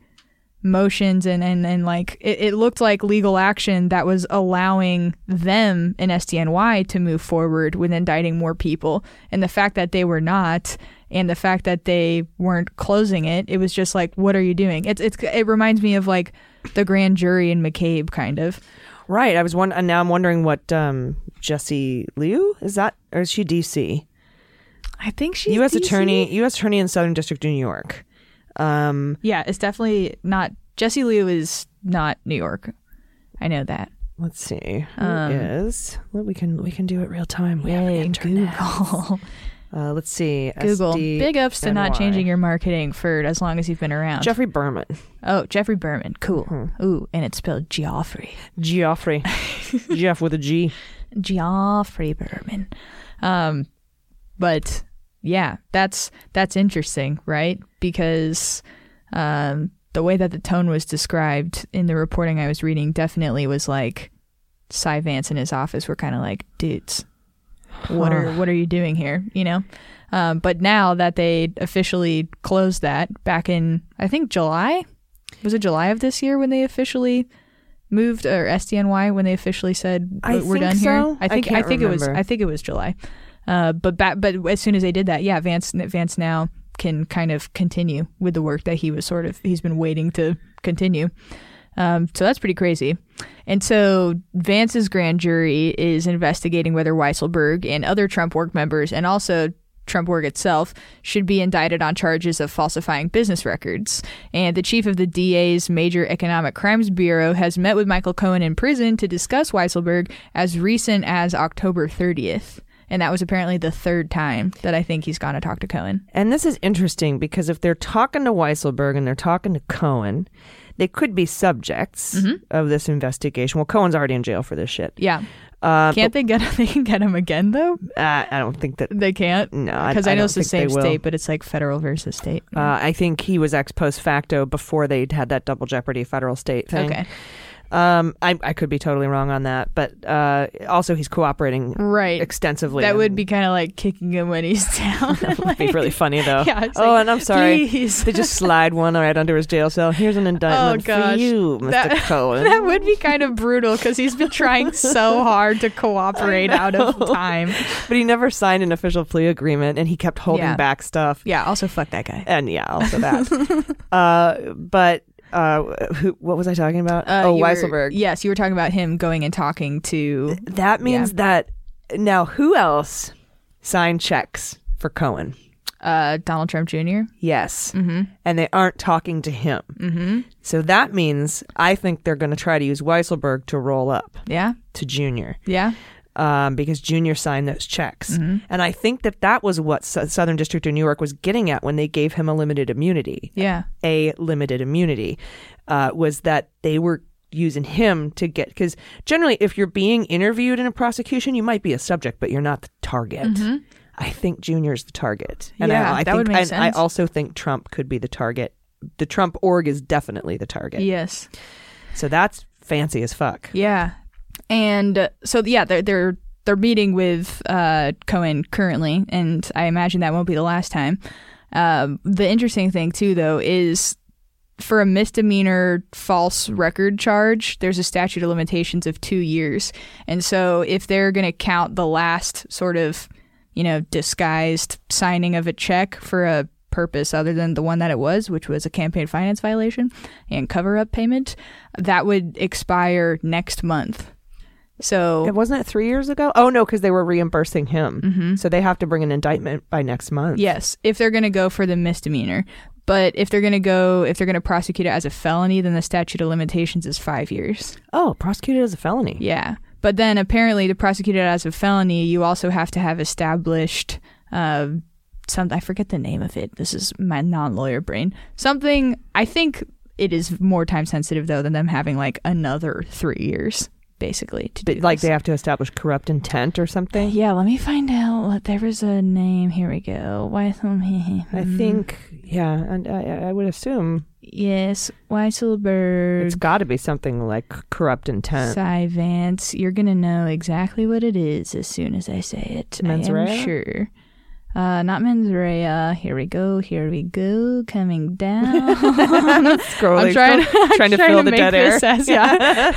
motions and, and, and like it, it looked like legal action that was allowing them in SDNY to move forward with indicting more people. And the fact that they were not and the fact that they weren't closing it, it was just like, what are you doing? It's it's it reminds me of like the grand jury in McCabe kind of. Right. I was one and now I'm wondering what um Jesse Liu is that or is she DC? I think she's US DC? attorney US attorney in Southern District of New York. Um Yeah, it's definitely not Jesse Liu is not New York. I know that. let's see. Who Um, is? Well, we can we can do it real time. We have Yay, internet. Google. Uh, let's see. Google. SD Big ups to not changing your marketing for as long as you've been around. Jeffrey Berman. oh, Jeffrey Berman. Cool. Ooh, and it's spelled Geoffrey. Geoffrey. Jeff with a G. Geoffrey Berman. Um, but yeah, that's that's interesting, right? Because um, the way that the tone was described in the reporting I was reading definitely was like Cy Vance and his office were kind of like, dudes, what are what are you doing here? You know. Um, but now that they officially closed that back in, I think July, was it July of this year when they officially moved or SDNY when they officially said we're done so. here? I I think can't think it was. I think it was July. Uh, but back, but as soon as they did that, yeah, Vance Vance now can kind of continue with the work that he was sort of he's been waiting to continue. Um, so that's pretty crazy. And so Vance's grand jury is investigating whether Weisselberg and other Trump Org members and also Trump Org itself, should be indicted on charges of falsifying business records. And the chief of the DA's Major Economic Crimes Bureau has met with Michael Cohen in prison to discuss Weisselberg as recent as October 30th. And that was apparently the third time that I think he's gone to talk to Cohen. And this is interesting because if they're talking to Weisselberg and they're talking to Cohen, they could be subjects Mm-hmm. of this investigation. Well, Cohen's already in jail for this shit. Yeah. Uh, Can't they get they can get him again though? uh, I don't think that. They can't. No, because I, I know it's the same state, but it's like federal versus state. Uh, I think he was ex post facto before they had that double jeopardy federal state thing. okay, Um, I, I could be totally wrong on that, but uh, also he's cooperating right. extensively. That would be kind of like kicking him when he's down. that would be really funny though. Yeah, oh, like, and I'm sorry. Please. They just slide one right under his jail cell. Here's an indictment Oh, gosh. for you, Mr. That- Cohen. that would be kind of brutal because he's been trying so hard to cooperate out of time. But he never signed an official plea agreement, and he kept holding Yeah. back stuff. Yeah. Also, fuck that guy. And yeah, also that. uh, but uh, who, what was I talking about? Uh, oh, you were- Weisselberg. yes, you were talking about him going and talking to. That means that now who else signed checks for Cohen? Uh, Donald Trump Jr. Yes. Mm-hmm. And they aren't talking to him. Mm-hmm. So that means I think they're going to try to use Weisselberg to roll up Yeah. to Junior Yeah. Um, because Junior signed those checks. Mm-hmm. And I think that that was what Sou- Southern District of New York was getting at when they gave him a limited immunity. Yeah. A limited immunity uh, was that they were using him to get because generally if you're being interviewed in a prosecution you might be a subject but you're not the target i think junior's the target and Mm-hmm. Yeah, I, I that think would make and i also think trump could be the target the trump org is definitely the target Yes. so that's fancy as fuck Yeah, and uh, so yeah, they're they're they're meeting with uh, Cohen currently, and I imagine that won't be the last time. Um, the interesting thing too, though, is for a misdemeanor false record charge, there's a statute of limitations of two years, and so if they're going to count the last sort of you know disguised signing of a check for a purpose other than the one that it was, which was a campaign finance violation and cover up payment, that would expire next month. So It wasn't it three years ago oh no because they were reimbursing him Mhm. so they have to bring an indictment by next month yes, if they're going to go for the misdemeanor, but if they're going to go if they're going to prosecute it as a felony, then the statute of limitations is 5 years. oh prosecuted as a felony Yeah. But then apparently to prosecute it as a felony, you also have to have established uh some I forget the name of it. This is my non-lawyer brain. Something I think it is more time sensitive though than them having like another 3 years basically to do But, like this. they have to establish corrupt intent or something Yeah, let me find out. what- There was a name. Here we go. Weisselberg. Hmm. i think yeah and I, I would assume Yes, Weisselberg. It's got to be something like corrupt intent. Cy Vance. You're gonna know exactly what it is as soon as I say it. Mens I am rea? sure. Uh, not mens rea. Here we go. Here we go. Coming down. Scrolling, I'm trying, I'm trying to fill the make dead air. As, yeah.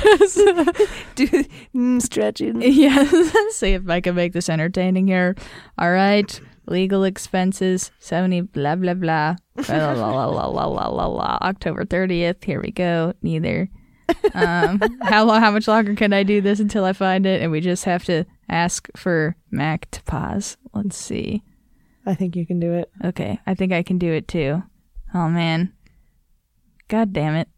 Do, mm, stretching. yeah. See if I can make this entertaining here. All right. Legal expenses, 70, blah, blah, blah. La, la, la, la. October 30th. Here we go. Neither. Um, how long, how much longer can I do this until I find it? And we just have to ask for Mac to pause. Let's see. I think you can do it. Okay. I think I can do it too. Oh, man. God damn it.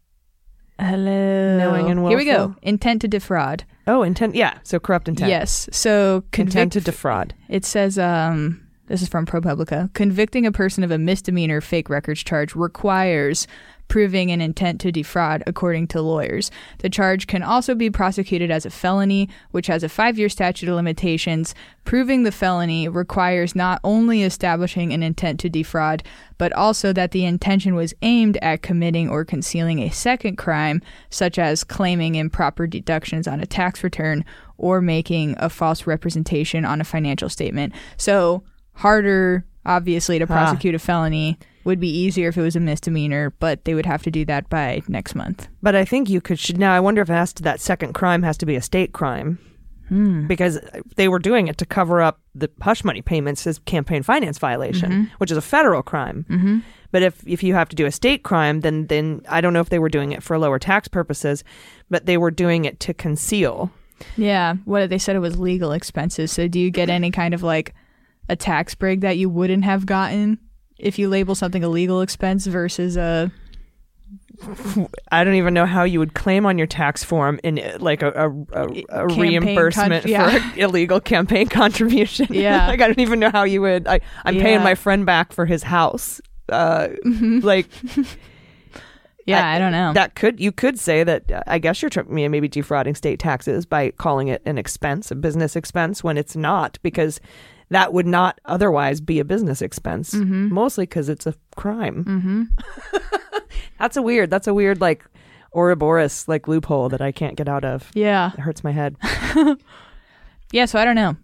Hello. Knowing and willful. Here we go. Intent to defraud. Oh, intent. Yeah. So corrupt intent. Yes. So Intent to defraud. It says, um, this is from ProPublica. Convicting a person of a misdemeanor fake records charge requires proving an intent to defraud, according to lawyers. The charge can also be prosecuted as a felony, which has a five year statute of limitations. Proving the felony requires not only establishing an intent to defraud, but also that the intention was aimed at committing or concealing a second crime, such as claiming improper deductions on a tax return or making a false representation on a financial statement. So, harder, obviously, to Ah. prosecute a felony would be easier if it was a misdemeanor, but they would have to do that by next month. But I think you could. Should, now I wonder if it has to, that second crime has to be a state crime Hmm. because they were doing it to cover up the hush money payments as campaign finance violation, which is a federal crime. Mm-hmm. But if if you have to do a state crime, then then I don't know if they were doing it for lower tax purposes, but they were doing it to conceal. Yeah, what they said it was legal expenses. So, do you get any kind of like a tax break that you wouldn't have gotten if you label something a legal expense versus a I don't even know how you would claim on your tax form in like a, a, a, a reimbursement con- yeah. for illegal campaign contribution. Yeah. like I don't even know how you would. I, I'm paying my friend back for his house. Uh, like yeah, I- I, don't know. that could you could say that uh, I guess you're yeah, maybe defrauding state taxes by calling it an expense, a business expense, when it's not because that would not otherwise be a business expense. Mm-hmm. Mostly because it's a crime. Mm-hmm. that's a weird. That's a weird like Ouroboros like loophole that I can't get out of. yeah, It hurts my head. yeah. So I don't know.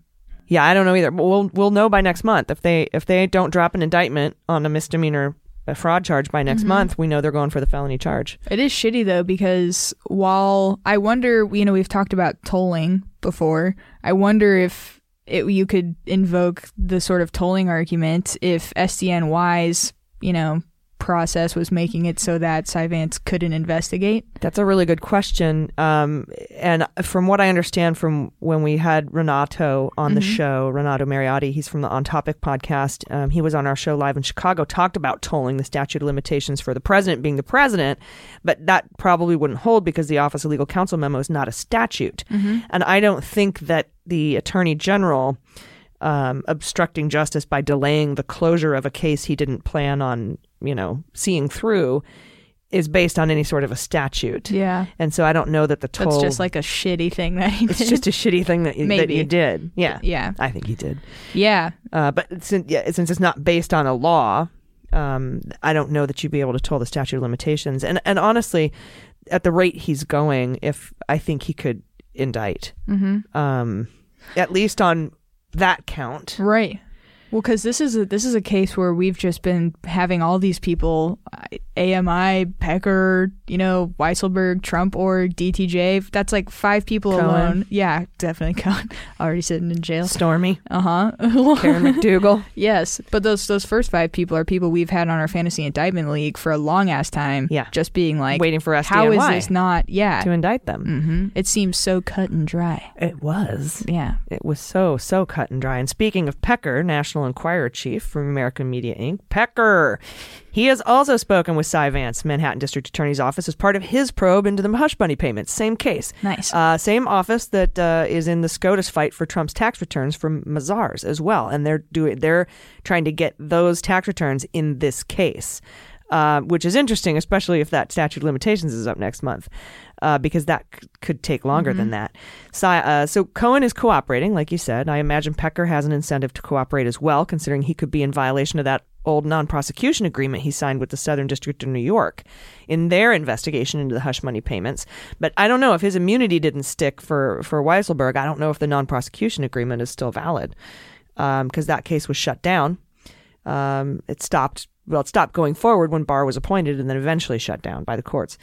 Yeah, I don't know either. But We'll we'll know by next month if they if they don't drop an indictment on a misdemeanor a fraud charge by Mm-hmm. next month. We know they're going for the felony charge. It is shitty though because while I wonder, you know, we've talked about tolling before. I wonder if it, you could invoke the sort of tolling argument if SDNY's, you know, process was making it so that Cy Vance couldn't investigate. That's a really good question. Um, and from what I understand from when we had Renato on the show, Renato Mariotti, he's from the On Topic podcast. Um, he was on our show live in Chicago, talked about tolling the statute of limitations for the president being the president, but that probably wouldn't hold because the Office of Legal Counsel memo is not a statute. And I don't think that the attorney general um, obstructing justice by delaying the closure of a case he didn't plan on, you know, seeing through is based on any sort of a statute. Yeah. And so I don't know that the toll. That's just like a shitty thing that he it's did. just a shitty thing that you, that you did. Yeah, yeah. I think he did. Yeah. Uh, but since yeah, since it's not based on a law, um, I don't know that you'd be able to toll the statute of limitations. And and honestly, at the rate he's going, if I think he could indict, Mm-hmm. um, at least on that count. Right. Well, because this is a this is a case where we've just been having all these people, uh, AMI, Pecker, you know, Weisselberg, Trump, or DTJ. That's like five people Cohen. alone. Yeah, definitely Cohen. Already sitting in jail. Stormy, Uh huh. Karen McDougal. yes, but those those first five people are people we've had on our fantasy indictment league for a long ass time. Yeah. just being like, waiting for SDNY how is this not? Yeah. to indict them. hmm It seems so cut and dry. It was. Yeah. It was so, so cut and dry. And speaking of Pecker, National Enquirer chief from American Media Inc., Pecker, he has also spoken with Cy Vance, Manhattan District Attorney's Office, as part of his probe into the hush money payments. Same case. Nice. Uh, same office that uh, is in the SCOTUS fight for Trump's tax returns from Mazars as well, and they're doing they're trying to get those tax returns in this case, uh, which is interesting, especially if that statute of limitations is up next month, uh, because that c- could take longer than that. So, uh, so Cohen is cooperating, like you said. I imagine Pecker has an incentive to cooperate as well, considering he could be in violation of that old non-prosecution agreement he signed with the Southern District of New York in their investigation into the hush money payments. But I don't know if his immunity didn't stick for for Weisselberg. I don't know if the non-prosecution agreement is still valid because that case was shut down. Um, it stopped. Well, it stopped going forward when Barr was appointed, and then eventually shut down by the courts.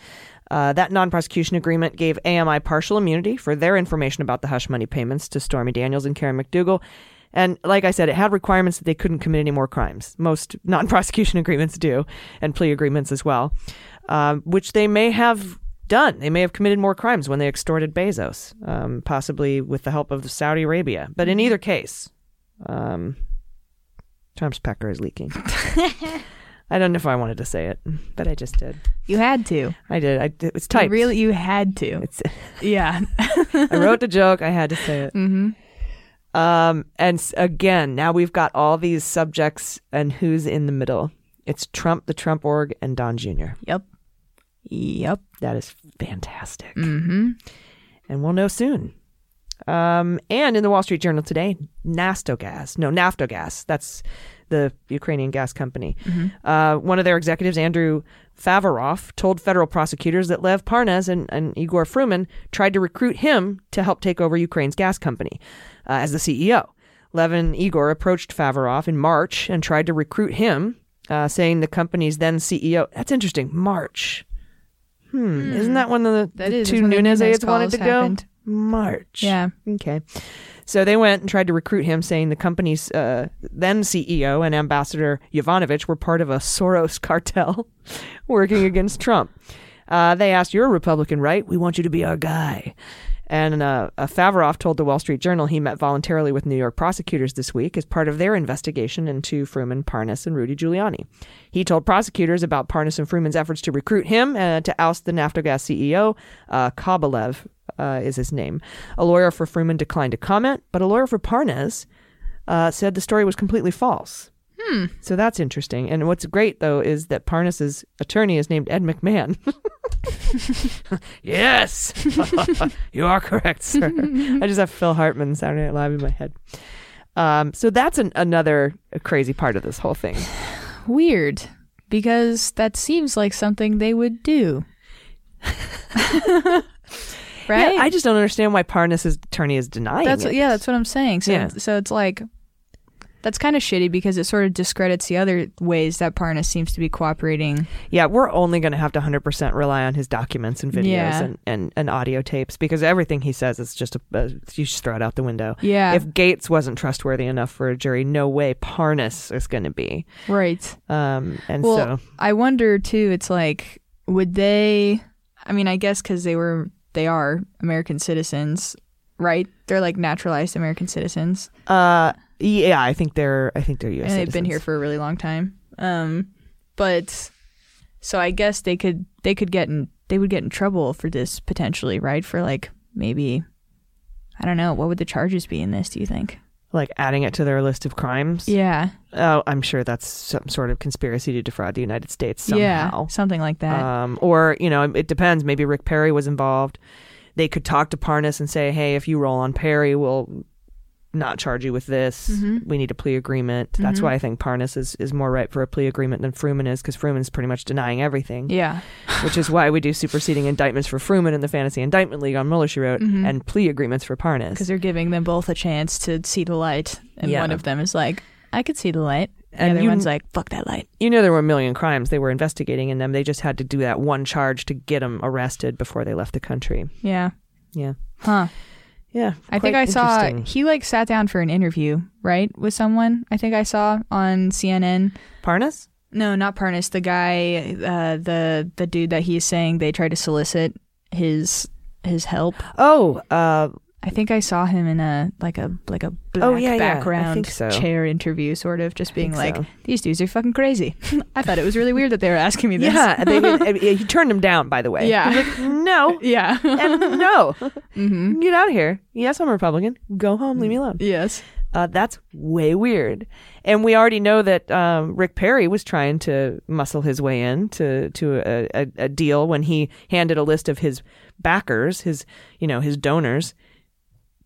Uh, that non-prosecution agreement gave AMI partial immunity for their information about the hush money payments to Stormy Daniels and Karen McDougal. And like I said, it had requirements that they couldn't commit any more crimes. Most non-prosecution agreements do, and plea agreements as well, um, which they may have done. They may have committed more crimes when they extorted Bezos, um, possibly with the help of Saudi Arabia. But in either case, um, Trump's pecker is leaking. I don't know if I wanted to say it, but I just did. you had to. I did. I, it's You typed. really, you had to. It's, Yeah. I wrote the joke. I had to say it. mm-hmm. Um, and again, now we've got all these subjects and who's in the middle. It's Trump, the Trump org, and Don Jr. Yep. Yep. That is fantastic. Mm-hmm. And we'll know soon. Um, and in the Wall Street Journal today, Naftogaz, no, Naftogaz, that's the Ukrainian gas company. Uh, one of their executives, Andrew Favorov, told federal prosecutors that Lev Parnas and, and Igor Fruman tried to recruit him to help take over Ukraine's gas company uh, as the CEO. Lev and Igor approached Favorov in March and tried to recruit him, uh, saying the company's then CEO. That's interesting. March. Hmm. Isn't that when the, That the is, two is when the Nunes aides wanted to go? March. Yeah. Okay. So they went and tried to recruit him, saying the company's uh, then CEO and Ambassador Yovanovitch were part of a Soros cartel working against Trump. Uh, they asked, You're a Republican, right? We want you to be our guy. And uh, uh, told the Wall Street Journal he met voluntarily with New York prosecutors this week as part of their investigation into Fruman, Parnas, and Rudy Giuliani. He told prosecutors about Parnas and Fruman's efforts to recruit him uh, to oust the Naftogaz CEO, uh, uh, is his name. A lawyer for Fruman declined to comment, but a lawyer for Parnas uh, said the story was completely false. Hmm. So that's interesting. And what's great though is that Parnas's attorney is named Ed McMahon. yes, you are correct, sir. I just have Phil Hartman Saturday Night Live in my head. Um, so that's an, another crazy part of this whole thing. Weird, because that seems like something they would do. right? Yeah, I just don't understand why Parnas's attorney is denying that's it. yeah, that's what I'm saying. So Yeah. so it's like that's kind of shitty because it sort of discredits the other ways that Parnas seems to be cooperating. Yeah, we're only going to have to 100% rely on his documents and videos Yeah. and, and, and audio tapes because everything he says is just a, uh, you just throw it out the window. Yeah. If Gates wasn't trustworthy enough for a jury, no way Parnas is going to be. right. Um, and Well, so, I wonder too. It's like, would they? I mean, I guess because they were, they are American citizens, right? They're like naturalized American citizens, uh, yeah, I think they're, I think they're U.S. and they've been here for a really long time. Um, but so I guess they could, they could get in, they would get in trouble for this potentially, right? For like maybe, I don't know, what would the charges be in this? Do you think? Like adding it to their list of crimes. Yeah, Oh, I'm sure that's some sort of conspiracy to defraud the United States somehow. yeah, something like that. Um, or, you know, it depends. Maybe Rick Perry was involved. They could talk to Parnas and say, hey, if you roll on Perry, we'll not charge you with this. Mhm. We need a plea agreement. That's Mhm. why I think Parnas is, is more right for a plea agreement than Fruman is, because Fruman's pretty much denying everything, yeah, which is why we do superseding indictments for Fruman in the Fantasy Indictment League on Mueller, She Wrote, Mhm. and plea agreements for Parnas. because they're giving them both a chance to see the light, and Yeah. one of them is like, "I could see the light," and, And the other you- one's like, "Fuck that light." you know there were a million crimes they were investigating in them. They just had to do that one charge to get them arrested before they left the country. Yeah. Yeah. Huh. Yeah. I think I saw he like sat down for an interview, right, with someone. I think I saw on CNN. Parnas? No, not Parnas. The guy, uh, the the dude that he's saying they tried to solicit his his help. Oh, uh, I think I saw him in a like a like a black Oh, yeah, yeah. Background think so. chair interview, sort of, just being like, so. "These dudes are fucking crazy." I thought it was really weird that they were asking me this. yeah. and they, he turned him down, by the way. Yeah. Like, no. yeah. And no. hmm Get out of here. Yes, I'm a Republican. Go home. Leave me alone. Yes. Uh, that's way weird. And we already know that um, Rick Perry was trying to muscle his way in to, to a, a, a deal when he handed a list of his backers, his, you know, his donors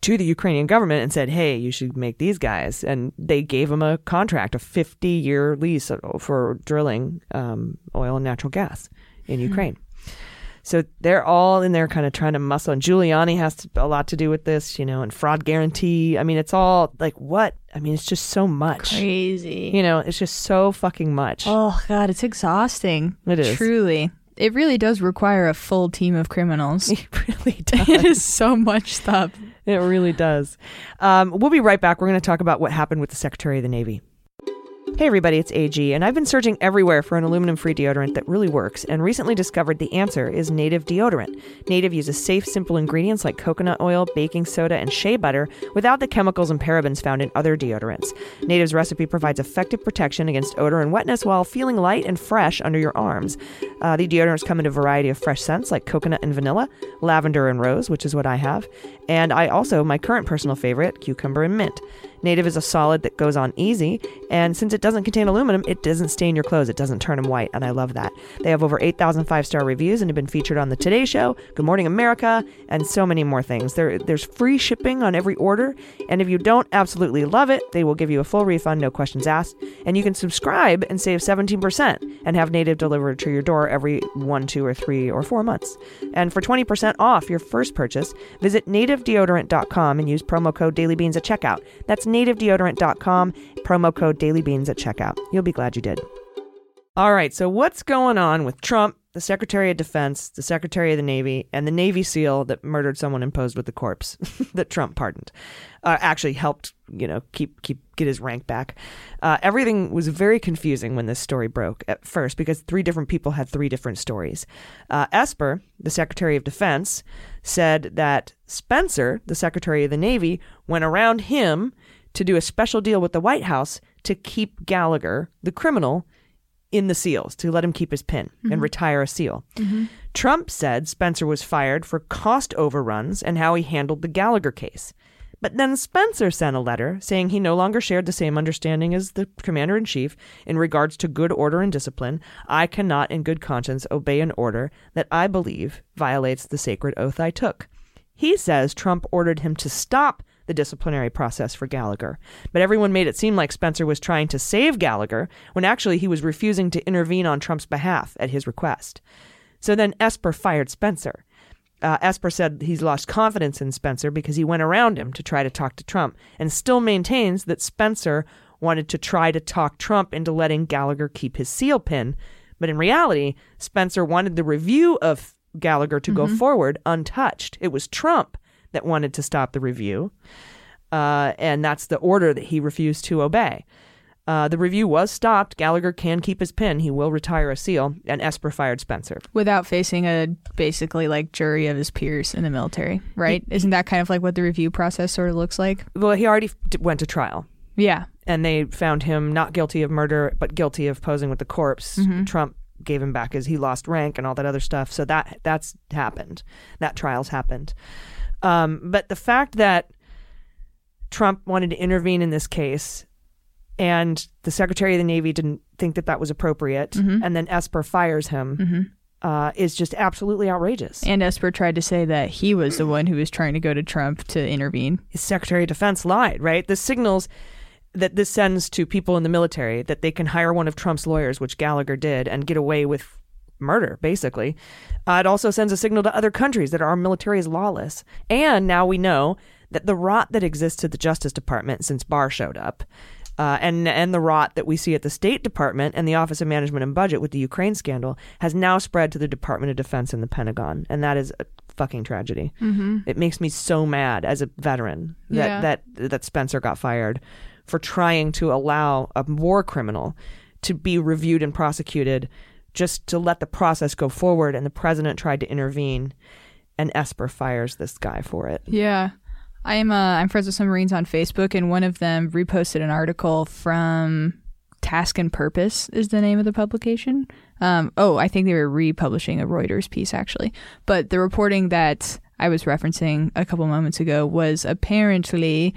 to the Ukrainian government and said, "Hey, you should make these guys." And they gave him a contract, a 50-year lease for drilling um, oil and natural gas in Ukraine. So they're all in there kind of trying to muscle. And Giuliani has to, a lot to do with this, you know, and fraud guarantee. I mean, it's all like what? I mean, it's just so much. Crazy. You know, it's just so fucking much. Oh god, it's exhausting. It is. Truly. It really does require a full team of criminals. It really does. it is so much stuff. It really does. Um, we'll be right back. We're going to talk about what happened with the Secretary of the Navy. Hey, everybody, it's AG, and I've been searching everywhere for an aluminum free deodorant that really works, and recently discovered the answer is Native Deodorant. Native uses safe, simple ingredients like coconut oil, baking soda, and shea butter without the chemicals and parabens found in other deodorants. Native's recipe provides effective protection against odor and wetness while feeling light and fresh under your arms. Uh, the deodorants come in a variety of fresh scents like coconut and vanilla, lavender and rose, which is what I have, and I also, my current personal favorite, cucumber and mint. Native is a solid that goes on easy, and since it doesn't contain aluminum, it doesn't stain your clothes. It doesn't turn them white, and I love that. They have over 8,000 five star reviews and have been featured on The Today Show, Good Morning America, and so many more things. There, there's free shipping on every order, and if you don't absolutely love it, they will give you a full refund, no questions asked. And you can subscribe and save 17% and have Native delivered to your door every one, two, or three, or four months. And for 20% off your first purchase, visit nativedeodorant.com and use promo code dailybeans at checkout. That's nativedeodorant.com, promo code dailybeans at checkout. You'll be glad you did. All right, so what's going on with Trump the Secretary of Defense, the Secretary of the Navy, and the Navy SEAL that murdered someone and posed with the corpse that Trump pardoned, uh, actually helped, you know, keep keep get his rank back. Uh, everything was very confusing when this story broke at first because three different people had three different stories. Uh, Esper, the Secretary of Defense, said that Spencer, the Secretary of the Navy, went around him to do a special deal with the White House to keep Gallagher, the criminal, in the SEALs to let him keep his pin and mm-hmm. retire a SEAL. Mm-hmm. Trump said Spencer was fired for cost overruns and how he handled the Gallagher case. But then Spencer sent a letter saying he no longer shared the same understanding as the commander in chief in regards to good order and discipline. I cannot, in good conscience, obey an order that I believe violates the sacred oath I took. He says Trump ordered him to stop the disciplinary process for Gallagher, but everyone made it seem like Spencer was trying to save Gallagher when actually he was refusing to intervene on Trump's behalf at his request. So then Esper fired Spencer. Uh, Esper said he's lost confidence in Spencer because he went around him to try to talk to Trump and still maintains that Spencer wanted to try to talk Trump into letting Gallagher keep his seal pin. But in reality, Spencer wanted the review of Gallagher to go forward untouched. It was Trump that wanted to stop the review. Uh, and that's the order that he refused to obey. Uh, the review was stopped. Gallagher can keep his pin. He will retire a SEAL, and Esper fired Spencer. Without facing a basically like jury of his peers in the military, right? Isn't that kind of like what the review process sort of looks like? Well, he already f- went to trial, Yeah. and they found him not guilty of murder, but guilty of posing with the corpse. Trump gave him back as he lost rank and all that other stuff. So that that's happened. That trial's happened. Um, but the fact that Trump wanted to intervene in this case, and the Secretary of the Navy didn't think that that was appropriate, and then Esper fires him, uh, is just absolutely outrageous. And Esper tried to say that he was the one who was trying to go to Trump to intervene. his Secretary of Defense lied, right? This signals that this sends to people in the military that they can hire one of Trump's lawyers, which Gallagher did, and get away with murder, basically. Uh, it also sends a signal to other countries that our military is lawless. And now we know that the rot that exists at the Justice Department since Barr showed up. Uh, and and the rot that we see at the State Department and the Office of Management and Budget with the Ukraine scandal has now spread to the Department of Defense and the Pentagon, and that is a fucking tragedy. Mm-hmm. It makes me so mad as a veteran that Yeah. that that Spencer got fired for trying to allow a war criminal to be reviewed and prosecuted just to let the process go forward and the president tried to intervene and Esper fires this guy for it. Yeah. I am uh, I'm friends with some Marines on Facebook and one of them reposted an article from Task and Purpose is the name of the publication. Um, oh, I think they were republishing a Reuters piece actually. But the reporting that I was referencing a couple moments ago was apparently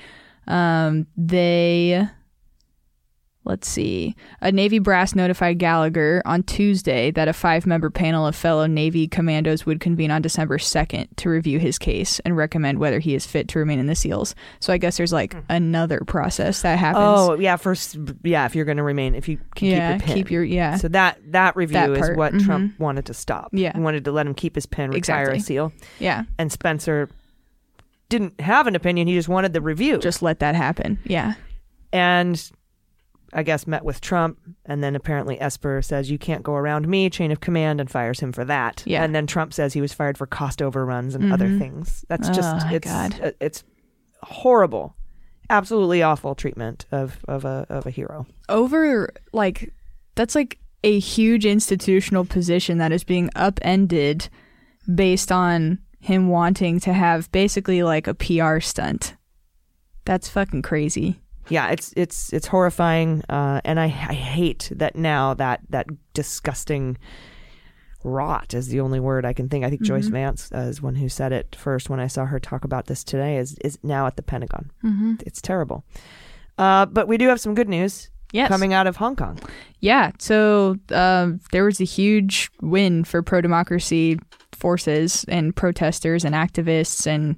um, they Let's see. A Navy brass notified Gallagher on Tuesday that a five member panel of fellow Navy commandos would convene on December 2nd to review his case and recommend whether he is fit to remain in the SEALs. So I guess there's like another process that happens. Oh, yeah, first yeah, if you're going to remain if you can yeah. keep your pin. Keep your, yeah. So that that review That is what mhm. Trump wanted to stop. Yeah. He wanted to let him keep his pin, retire Exactly. a seal. yeah. And Spencer didn't have an opinion, he just wanted the review. Just let that happen. Yeah. and I guess met with Trump, and then apparently Esper says you can't go around me, chain of command, and fires him for that. Yeah. and then Trump says he was fired for cost overruns and other Mhm. things. That's Oh, just my it's God. uh, it's horrible, absolutely awful treatment of of a of a hero. over like that's like a huge institutional position that is being upended based on him wanting to have basically like a PR stunt. That's fucking crazy. Yeah, it's it's it's horrifying, uh, and I I hate that now that that disgusting rot is the only word I can think. I think Joyce Vance uh, is one who said it first when I saw her talk about this today. Is is now at the Pentagon. Mm-hmm. It's terrible. Uh, but we do have some good news Yes. coming out of Hong Kong. Yeah. So um, there was a huge win for pro democracy forces and protesters and activists, and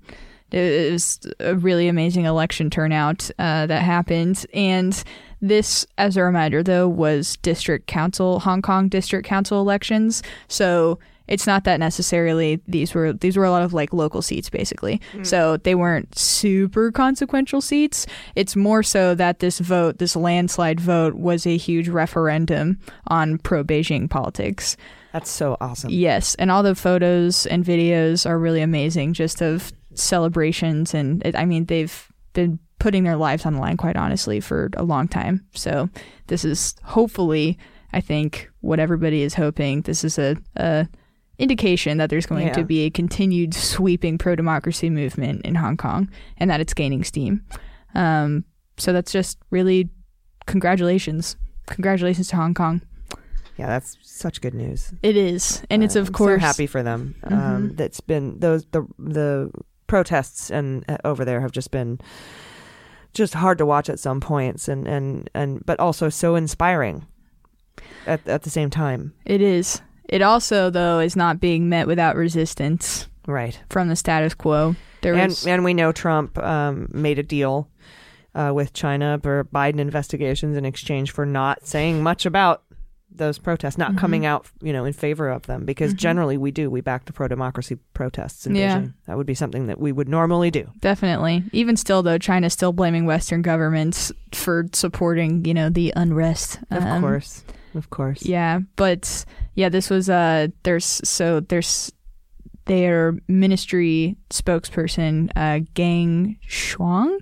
it was a really amazing election turnout uh, that happened. And this, as a reminder, though, was district council, Hong Kong district council elections. So it's not that necessarily these were these were a lot of like local seats basically. So they weren't super consequential seats. It's more so that this vote, this landslide vote, was a huge referendum on pro Beijing politics. That's so awesome. Yes, and all the photos and videos are really amazing, just of celebrations, and it, I mean they've been putting their lives on the line, quite honestly, for a long time. So this is hopefully, I think, what everybody is hoping. This is a, a indication that there's going Yeah. to be a continued sweeping pro democracy movement in Hong Kong, and that it's gaining steam. Um, so that's just really congratulations, congratulations to Hong Kong. Yeah, that's such good news. It is, and it's Uh, of I'm course so happy for them. Um, Mhm. that's been those the the protests and uh, over there have just been just hard to watch at some points, and and and but also so inspiring at at the same time. It is. It also, though, is not being met without resistance Right. from the status quo. There and was, and we know Trump um, made a deal uh, with China for Biden investigations in exchange for not saying much about those protests, not Mhm. coming out, you know, in favor of them. Because Mhm. generally, we do we back the pro democracy protests in Yeah. Beijing. That would be something that we would normally do. definitely. Even still, though, China's still blaming Western governments for supporting, you know, the unrest. Of Um, course, of course. Yeah, but yeah, this was uh there's so there's their ministry spokesperson, uh Geng Shuang.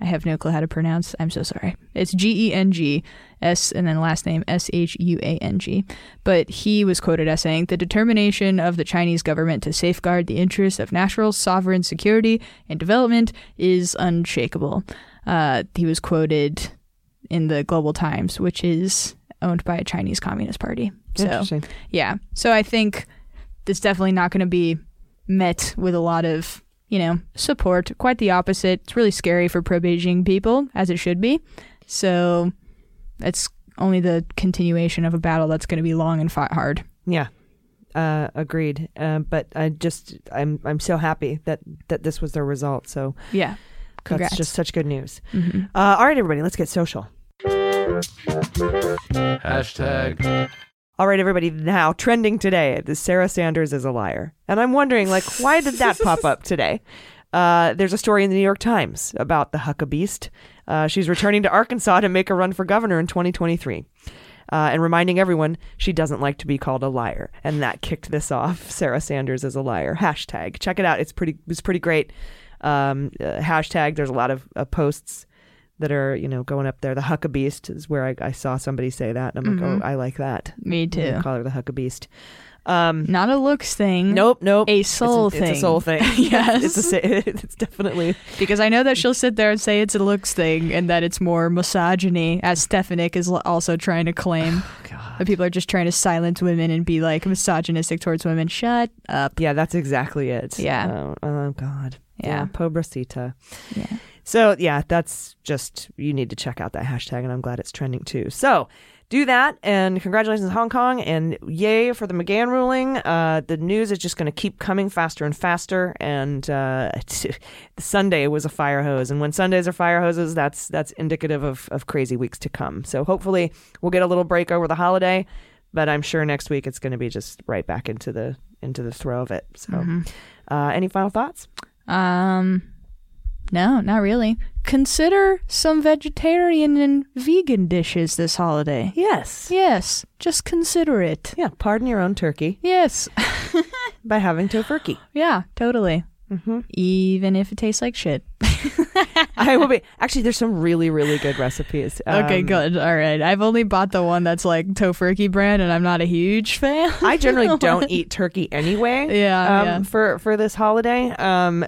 I have no clue how to pronounce. I'm so sorry. It's G E N G S and then last name S H U A N G. But he was quoted as saying, "The determination of the Chinese government to safeguard the interests of national sovereign security and development is unshakable." Uh, he was quoted in the Global Times, which is owned by a Chinese Communist Party. So Interesting. yeah, so I think it's definitely not going to be met with a lot of you know support. Quite the opposite. It's really scary for pro Beijing people, as it should be. So it's only the continuation of a battle that's going to be long and fought hard. Yeah. Uh, agreed. Uh, but I just I'm I'm so happy that that this was the result. So Yeah, congrats. that's just such good news. Mhm. Uh, all right, everybody, let's get social. Hashtag. All right, everybody. Now trending today, the Sarah Sanders is a liar, and I'm wondering, like, why did that pop up today? Uh, there's a story in the New York Times about the Huckabeast. Uh, she's returning to Arkansas to make a run for governor in 2023, uh, and reminding everyone she doesn't like to be called a liar, and that kicked this off. Sarah Sanders is a liar. Hashtag. Check it out. It's pretty. It's pretty great. Um, uh, hashtag. There's a lot of uh, posts that are you know going up there. The Huckabeast is where I, I saw somebody say that, and I'm like, Mhm. oh, I like that. Me too. Call her the Huckabeast. Um, Not a looks thing. nope, nope. A soul it's thing. a soul thing. Yes. it's a, it's definitely Because I know that she'll sit there and say it's a looks thing and that it's more misogyny, as Stefanik is also trying to claim. That people are just trying to silence women and be like misogynistic towards women. Shut up. Yeah, that's exactly it. Yeah. Oh, oh, God. Yeah. Pobrecita. Yeah. So yeah, that's just you need to check out that hashtag, and I'm glad it's trending too. So do that, and congratulations, Hong Kong, and yay for the McGahn ruling. Uh, the news is just going to keep coming faster and faster, and uh, Sunday was a fire hose, and when Sundays are fire hoses, that's that's indicative of of crazy weeks to come. So hopefully we'll get a little break over the holiday, but I'm sure next week it's going to be just right back into the into the throw of it. So, Mhm. uh, any final thoughts? Um, no, not really. Consider some vegetarian and vegan dishes this holiday. Yes. Yes, just consider it. Yeah, pardon your own turkey Yes. by having tofurkey. yeah, totally. Mm-hmm. Even if it tastes like shit. I will be. Actually, there's some really, really good recipes. okay, Um, good. All right. I've only bought the one that's like Tofurky brand, and I'm not a huge fan. I generally don't eat turkey anyway. Yeah, Um, yeah. for for this holiday, um,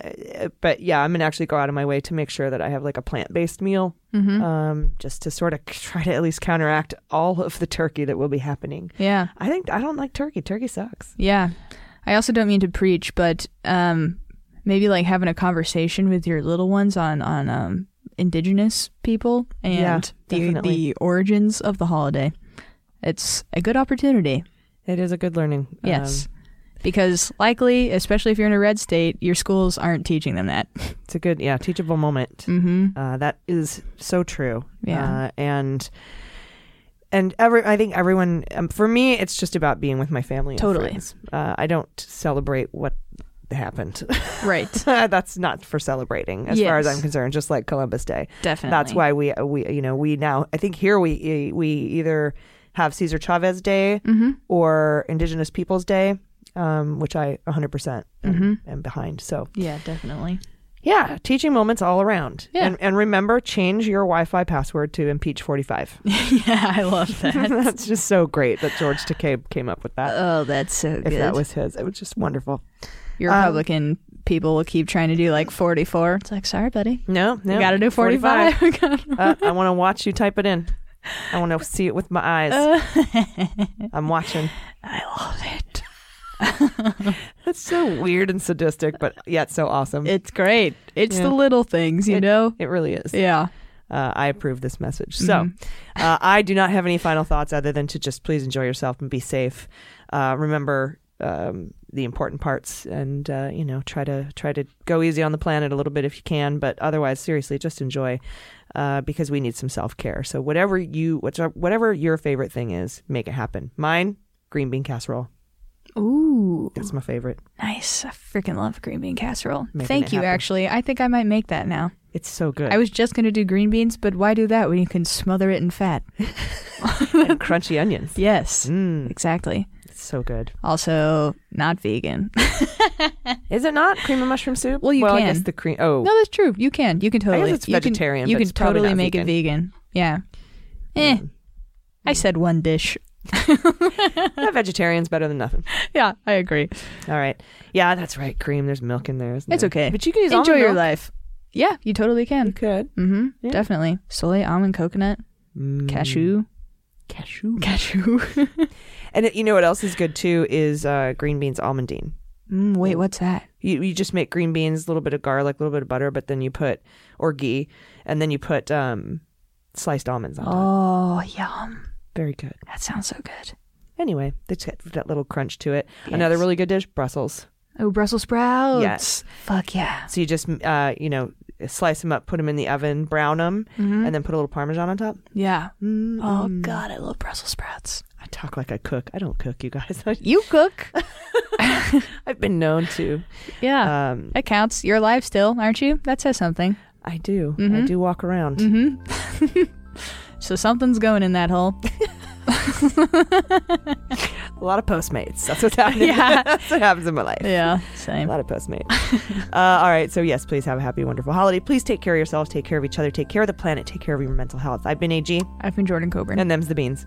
but yeah, I'm gonna actually go out of my way to make sure that I have like a plant based meal, hmm um, just to sort of try to at least counteract all of the turkey that will be happening. yeah. I think I don't like turkey. Turkey sucks. Yeah. I also don't mean to preach, but um, maybe like having a conversation with your little ones on on um, indigenous people and Yeah, the, the origins of the holiday. It's a good opportunity. It is a good learning. Yes. Um, because likely, especially if you're in a red state, your schools aren't teaching them that. it's a good, yeah, teachable moment. Mm-hmm. Uh, that is so true. Yeah. Uh, and and every I think everyone um, for me it's just about being with my family. And Totally. friends. Uh, I don't celebrate what happened. Right. That's not for celebrating, as far as I'm concerned. Just like Columbus Day. Definitely. That's why we we you know we now I think here we we either have Cesar Chavez Day Mm-hmm. or Indigenous Peoples Day, um, which I 100 percent Mm-hmm. am behind. So Yeah, definitely. yeah, teaching moments all around. Yeah. And, and remember, change your Wi-Fi password to impeach 45. yeah, I love that. That's just so great that George Takei came up with that. oh, that's so if good. that was his, it was just wonderful. Your um, Republican people will keep trying to do like 44. It's like, sorry, buddy. No, no, You got to do 45. uh, I want to watch you type it in. I want to see it with my eyes. I'm watching. I love it. That's so weird and sadistic, but yet so awesome. It's great. It's Yeah. the little things, you know? It really is. Yeah. Uh, I approve this message. So Mhm. uh, I do not have any final thoughts other than to just please enjoy yourself and be safe. Uh, remember um, the important parts, and uh, you know try to try to go easy on the planet a little bit if you can. But otherwise, seriously, just enjoy uh, because we need some self care. So whatever you whatever whatever your favorite thing is, make it happen. Mine, green bean casserole. Ooh. That's my favorite. Nice. I freaking love green bean casserole. Making Thank you, happen. actually. I think I might make that now. It's so good I was just going to do green beans, but why do that when you can smother it in fat? and crunchy onions. Yes. Mm, Exactly. It's so good. Also, not vegan. Is it not cream and mushroom soup? Well, you I can. guess the cream. Oh, No, that's true. You can. You can totally. it's you can- vegetarian, You can, it's probably totally make it vegan. Yeah. Eh. Mm. I said one dish. Yeah, vegetarian's better than nothing. Yeah, I agree. All right. Yeah, that's right. Cream. There's milk in there. It's there? okay. But you can use Enjoy your milk. life. Yeah, you totally can. You can. could. Mm-hmm. Yeah. Definitely. Soy, almond, coconut, Mm. cashew. Cashew. Cashew. And it, you know what else is good too is uh, green beans almondine. mm, wait, what's that? You you just make green beans, a little bit of garlic, a little bit of butter, but then you put or ghee, and then you put um, sliced almonds on top. Oh, yum. Very good. That sounds so good. Anyway, that's got that little crunch to it. Another really good dish, Brussels. Oh, Brussels sprouts. Yes. Fuck yeah. So you just uh, you know slice them up, put them in the oven, brown them, Mhm. and then put a little parmesan on top. Yeah. Mm, Oh. God, I love Brussels sprouts. I talk like I cook. I don't cook, you guys. You cook. I've been known to. yeah. Um, that counts. You're alive still, aren't you? That says something. I do. I Mhm. do walk around. Mm-hmm. so something's going in that hole. A lot of Postmates. That's what's happening. Yeah. That's what happens in my life. Yeah, same. A lot of Postmates. uh, all right. So, yes, please have a happy, wonderful holiday. Please take care of yourselves, take care of each other, take care of the planet, take care of your mental health. I've been AG, I've been Jordan Coburn. and them's the beans.